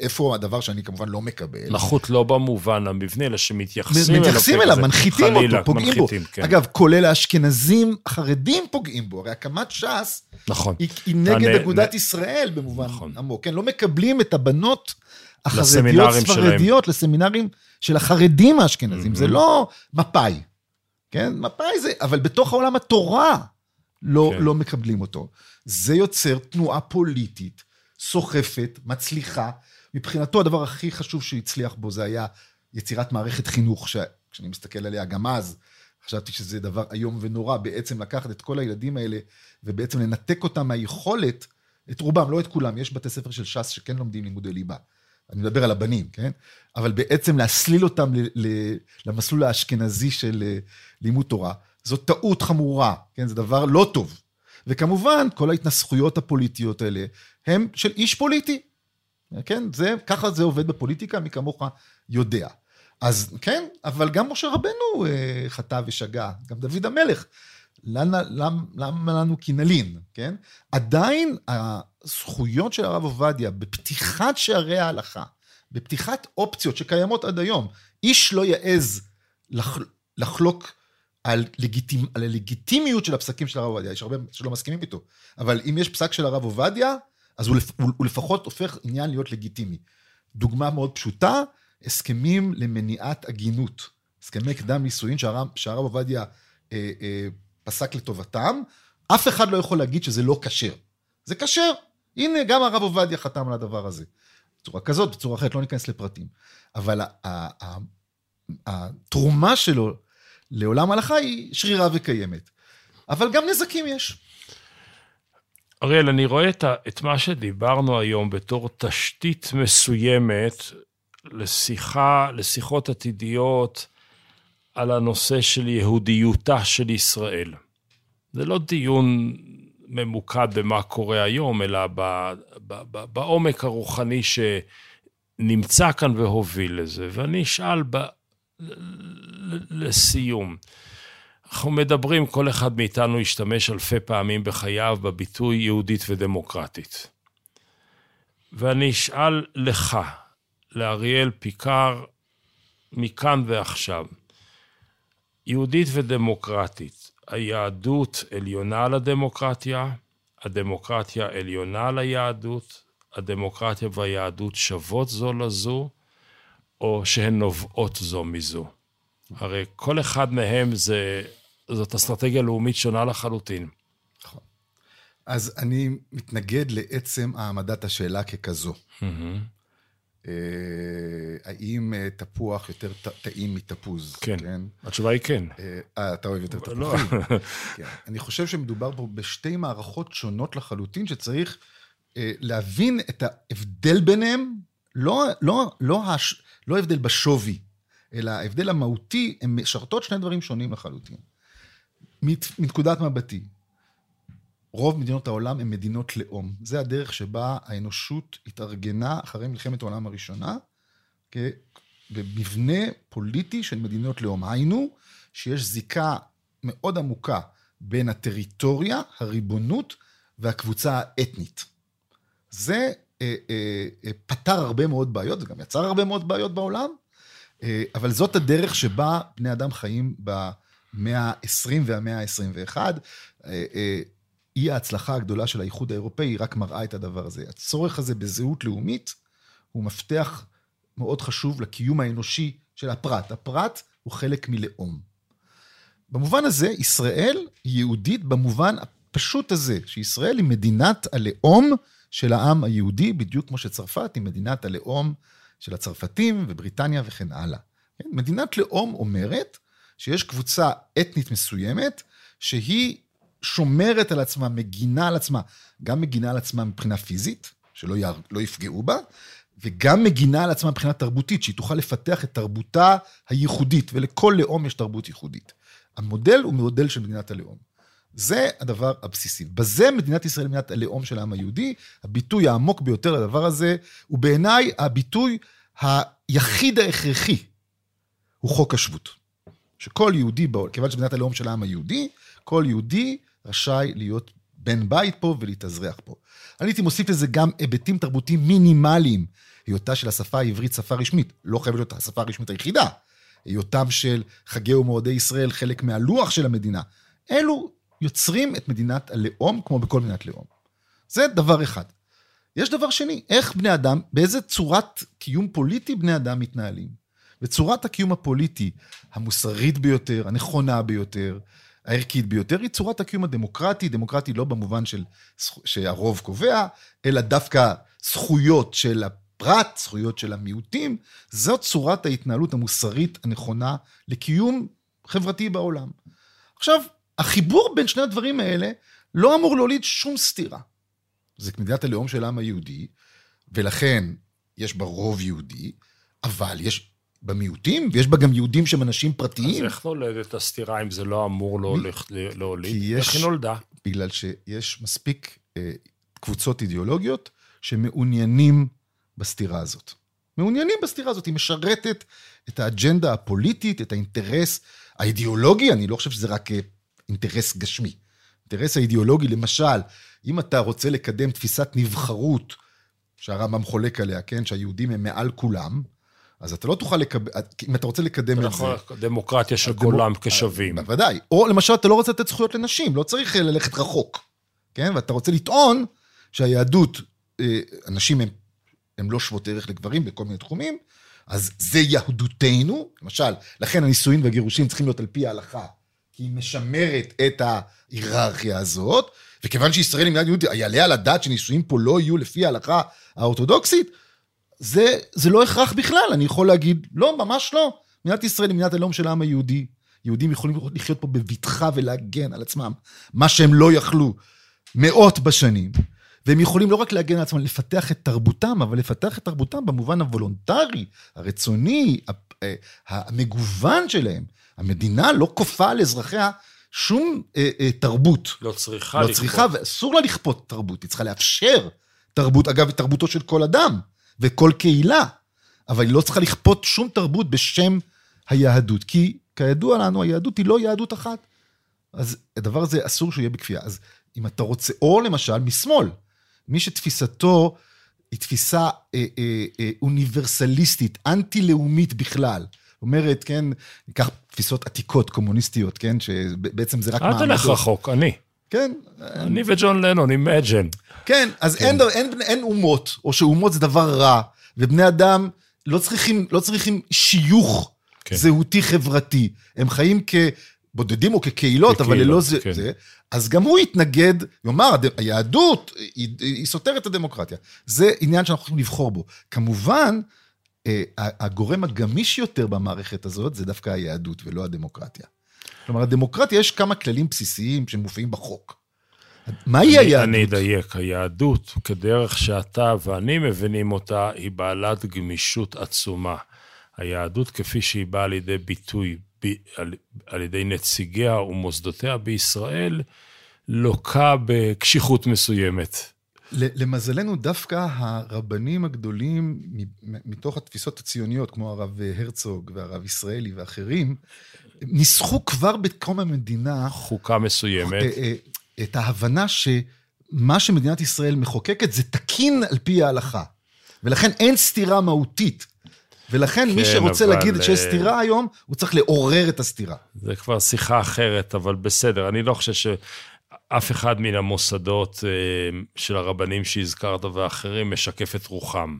איפה הדבר שאני כמובן לא מקבל. נחות לא במובן המבנה, אלא שמתייחסים אליו. מתייחסים אליו, מנחיתים אותו, פוגעים מנחיתים, בו. כן. אגב, כולל האשכנזים החרדים פוגעים בו, הרי הקמת ש"ס, נכון. היא, היא נגד. אגודת נ... ישראל במובן נכון. עמוק, כן, לא מקבלים את הבנות החרדיות ספרדיות לסמינרים של החרדים האשכנזים, mm-hmm. זה לא מפא"י, כן? מפא"י זה, אבל בתוך העולם התורה לא, כן. לא מקבלים אותו. זה יוצר תנועה פוליטית סוחפת, מצליחה, מבחינתו הדבר הכי חשוב שהוא הצליח בו זה היה יצירת מערכת חינוך, שכשאני מסתכל עליה גם אז, חשבתי שזה דבר איום ונורא, בעצם לקחת את כל הילדים האלה ובעצם לנתק אותם מהיכולת, את רובם, לא את כולם, יש בתי ספר של ש"ס שכן לומדים לימודי ליבה. אני מדבר על הבנים, כן? אבל בעצם להסליל אותם למסלול האשכנזי של אה, לימוד תורה, זו טעות חמורה, כן? זה דבר לא טוב. וכמובן, כל ההתנסחויות הפוליטיות האלה הם של איש פוליטי, כן? זה, ככה זה עובד בפוליטיקה, מי כמוך יודע. אז כן, אבל גם משה רבנו אה, חטא ושגה, גם דוד המלך. למה, למה, למה לנו כי נלין, כן? עדיין הזכויות של הרב עובדיה בפתיחת שערי ההלכה, בפתיחת אופציות שקיימות עד היום, איש לא יעז לח, לחלוק על, לגיטימ, על הלגיטימיות של הפסקים של הרב עובדיה, יש הרבה שלא מסכימים איתו, אבל אם יש פסק של הרב עובדיה, אז הוא, לפ, הוא, הוא לפחות הופך עניין להיות לגיטימי. דוגמה מאוד פשוטה, הסכמים למניעת עגינות. הסכמי קדם נישואין שהרב, שהרב עובדיה אה, אה, פסק לטובתם, אף אחד לא יכול להגיד שזה לא כשר. זה כשר. הנה, גם הרב עובדיה חתם על הדבר הזה. בצורה כזאת, בצורה אחרת, לא ניכנס לפרטים. אבל התרומה שלו לעולם ההלכה היא שרירה וקיימת. אבל גם נזקים יש. אריאל, אני רואה את, ה, את מה שדיברנו היום בתור תשתית מסוימת לשיחה, לשיחות עתידיות על הנושא של יהודיותה של ישראל. זה לא דיון ממוקד במה קורה היום, אלא ב, ב, ב, בעומק הרוחני שנמצא כאן והוביל לזה. ואני אשאל לסיום, אנחנו מדברים, כל אחד מאיתנו השתמש אלפי פעמים בחייו בביטוי יהודית ודמוקרטית. ואני אשאל לך, לאריאל פיקר, מכאן ועכשיו, יהודית ודמוקרטית, היהדות עליונה לדמוקרטיה, הדמוקרטיה עליונה ליהדות, הדמוקרטיה והיהדות שוות זו לזו, או שהן נובעות זו מזו. הרי כל אחד מהם זה, זאת אסטרטגיה לאומית שונה לחלוטין. נכון. אז אני מתנגד לעצם העמדת השאלה ככזו. Mm-hmm. אה, האם אה, תפוח יותר טעים מתפוז? כן. כן? התשובה היא כן. אה, אה אתה אוהב יותר לא. תפוחים. כן. אני חושב שמדובר פה בשתי מערכות שונות לחלוטין, שצריך להבין את ההבדל ביניהם, לא, לא, לא, הש, לא הבדל בשווי, אלא ההבדל המהותי, הן משרתות שני דברים שונים לחלוטין. מנקודת מבטי, רוב מדינות העולם הן מדינות לאום. זה הדרך שבה האנושות התארגנה אחרי מלחמת העולם הראשונה, במבנה פוליטי של מדינות לאום. היינו, שיש זיקה מאוד עמוקה בין הטריטוריה, הריבונות והקבוצה האתנית. זה פתר הרבה מאוד בעיות, זה גם יצר הרבה מאוד בעיות בעולם, אה, אבל זאת הדרך שבה בני אדם חיים במאה ה-20 והמאה ה-21. אה, אה, אי ההצלחה הגדולה של האיחוד האירופאי רק מראה את הדבר הזה. הצורך הזה בזהות לאומית הוא מפתח מאוד חשוב לקיום האנושי של הפרט. הפרט הוא חלק מלאום. במובן הזה, ישראל היא יהודית במובן הפשוט הזה, שישראל היא מדינת הלאום של העם היהודי, בדיוק כמו שצרפת היא מדינת הלאום של הצרפתים ובריטניה וכן הלאה. כן? מדינת לאום אומרת שיש קבוצה אתנית מסוימת שהיא שומרת על עצמה, מגינה על עצמה, גם מגינה על עצמה מבחינה פיזית, שלא יר, לא יפגעו בה, וגם מגינה על עצמה מבחינה תרבותית, שהיא תוכל לפתח את תרבותה הייחודית, ולכל לאום יש תרבות ייחודית. המודל הוא מודל של מדינת הלאום. זה הדבר הבסיסי. בזה מדינת ישראל מדינת הלאום של העם היהודי. הביטוי העמוק ביותר לדבר הזה, הוא בעיניי הביטוי היחיד ההכרחי, הוא חוק השבות. שכל יהודי, כיוון שמדינת הלאום של העם היהודי, כל יהודי רשאי להיות בן בית פה ולהתאזרח פה. אני הייתי מוסיף לזה גם היבטים תרבותיים מינימליים. היותה של השפה העברית שפה רשמית, לא חייבת להיות השפה הרשמית היחידה. היותם של חגי ומועדי ישראל חלק מהלוח של המדינה. אלו יוצרים את מדינת הלאום כמו בכל מדינת לאום. זה דבר אחד. יש דבר שני, איך בני אדם, באיזה צורת קיום פוליטי בני אדם מתנהלים. וצורת הקיום הפוליטי המוסרית ביותר, הנכונה ביותר, הערכית ביותר, היא צורת הקיום הדמוקרטי, דמוקרטי לא במובן של שהרוב קובע, אלא דווקא זכויות של הפרט, זכויות של המיעוטים, זאת צורת ההתנהלות המוסרית הנכונה לקיום חברתי בעולם. עכשיו, החיבור בין שני הדברים האלה לא אמור להוליד שום סתירה. זה מדינת הלאום של העם היהודי, ולכן יש בה רוב יהודי, אבל יש במיעוטים, ויש בה גם יהודים שהם אנשים פרטיים. אז איך נולדת הסתירה אם זה לא אמור להוליד? איך היא נולדה? בגלל שיש מספיק אה, קבוצות אידיאולוגיות שמעוניינים בסתירה הזאת. מעוניינים בסתירה הזאת, היא משרתת את האג'נדה הפוליטית, את האינטרס האידיאולוגי, אני לא חושב שזה רק אה, אינטרס גשמי. האינטרס האידיאולוגי, למשל, אם אתה רוצה לקדם תפיסת נבחרות, שהרמב"ם חולק עליה, כן, שהיהודים הם מעל כולם, אז אתה לא תוכל לקבל, אם אתה רוצה לקדם את זה... דמוקרטיה של כולם כשווים. בוודאי. או למשל, אתה לא רוצה לתת זכויות לנשים, לא צריך אה, ללכת רחוק, כן? ואתה רוצה לטעון שהיהדות, אה, הנשים הן לא שוות ערך לגברים בכל מיני תחומים, אז זה יהדותנו, למשל, לכן הנישואין והגירושין צריכים להיות על פי ההלכה, כי היא משמרת את ההיררכיה הזאת, וכיוון שישראל היא מדינה יהודית, יעלה על הדעת שנישואין פה לא יהיו לפי ההלכה האורתודוקסית, זה, זה לא הכרח בכלל, אני יכול להגיד, לא, ממש לא. מדינת ישראל היא מדינת הלאום של העם היהודי. יהודים יכולים לחיות פה בבטחה ולהגן על עצמם, מה שהם לא יכלו מאות בשנים. והם יכולים לא רק להגן על עצמם, לפתח את תרבותם, אבל לפתח את תרבותם במובן הוולונטרי, הרצוני, אה, המגוון שלהם. המדינה לא כופה על אזרחיה שום אה, אה, תרבות. לא צריכה לא לכפות. לא צריכה, ואסור לה לכפות תרבות, היא צריכה לאפשר תרבות, אגב, תרבותו של כל אדם. וכל קהילה, אבל היא לא צריכה לכפות שום תרבות בשם היהדות, כי כידוע לנו, היהדות היא לא יהדות אחת. אז הדבר הזה אסור שהוא יהיה בכפייה. אז אם אתה רוצה, או למשל משמאל, מי שתפיסתו היא תפיסה אה, אה, אה, אוניברסליסטית, אנטי-לאומית בכלל, אומרת, כן, ניקח תפיסות עתיקות, קומוניסטיות, כן, שבעצם זה רק מעמדות. אל תלך רחוק, אני. כן. אני וג'ון לנון, Imagine. כן, אז כן. אין, אין, אין אומות, או שאומות זה דבר רע, ובני אדם לא צריכים, לא צריכים שיוך כן. זהותי חברתי. הם חיים כבודדים או כקהילות, כקהילות אבל ללא זה, כן. זה. אז גם הוא יתנגד, יאמר, היהדות היא, היא סותרת את הדמוקרטיה. זה עניין שאנחנו יכולים לבחור בו. כמובן, הגורם הגמיש יותר במערכת הזאת זה דווקא היהדות ולא הדמוקרטיה. כלומר, הדמוקרטיה יש כמה כללים בסיסיים שמופיעים בחוק. מהי היהדות? אני אדייק, היהדות, כדרך שאתה ואני מבינים אותה, היא בעלת גמישות עצומה. היהדות כפי שהיא באה לידי ביטוי ב, על, על ידי נציגיה ומוסדותיה בישראל, לוקה בקשיחות מסוימת. למזלנו, דווקא הרבנים הגדולים מתוך התפיסות הציוניות, כמו הרב הרצוג והרב ישראלי ואחרים, ניסחו כבר בקום המדינה... חוקה מסוימת. אה, אה, את ההבנה שמה שמדינת ישראל מחוקקת זה תקין על פי ההלכה. ולכן אין סתירה מהותית. ולכן כן, מי שרוצה אבל... להגיד שיש אה, סתירה היום, הוא צריך לעורר את הסתירה. זה כבר שיחה אחרת, אבל בסדר. אני לא חושב שאף אחד מן המוסדות אה, של הרבנים שהזכרת ואחרים משקף את רוחם.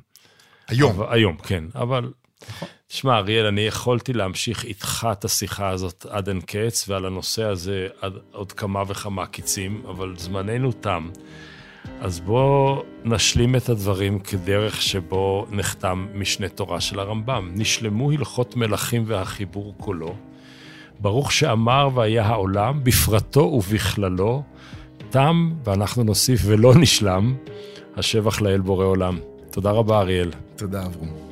היום. אבל, היום, כן. אבל נכון. תשמע, אריאל, אני יכולתי להמשיך איתך את השיחה הזאת עד אין קץ, ועל הנושא הזה עד עוד כמה וכמה קיצים, אבל זמננו תם. אז בואו נשלים את הדברים כדרך שבו נחתם משנה תורה של הרמב"ם. נשלמו הלכות מלכים והחיבור כולו. ברוך שאמר והיה העולם, בפרטו ובכללו, תם, ואנחנו נוסיף ולא נשלם, השבח לאל בורא עולם. תודה רבה, אריאל. תודה, אברום.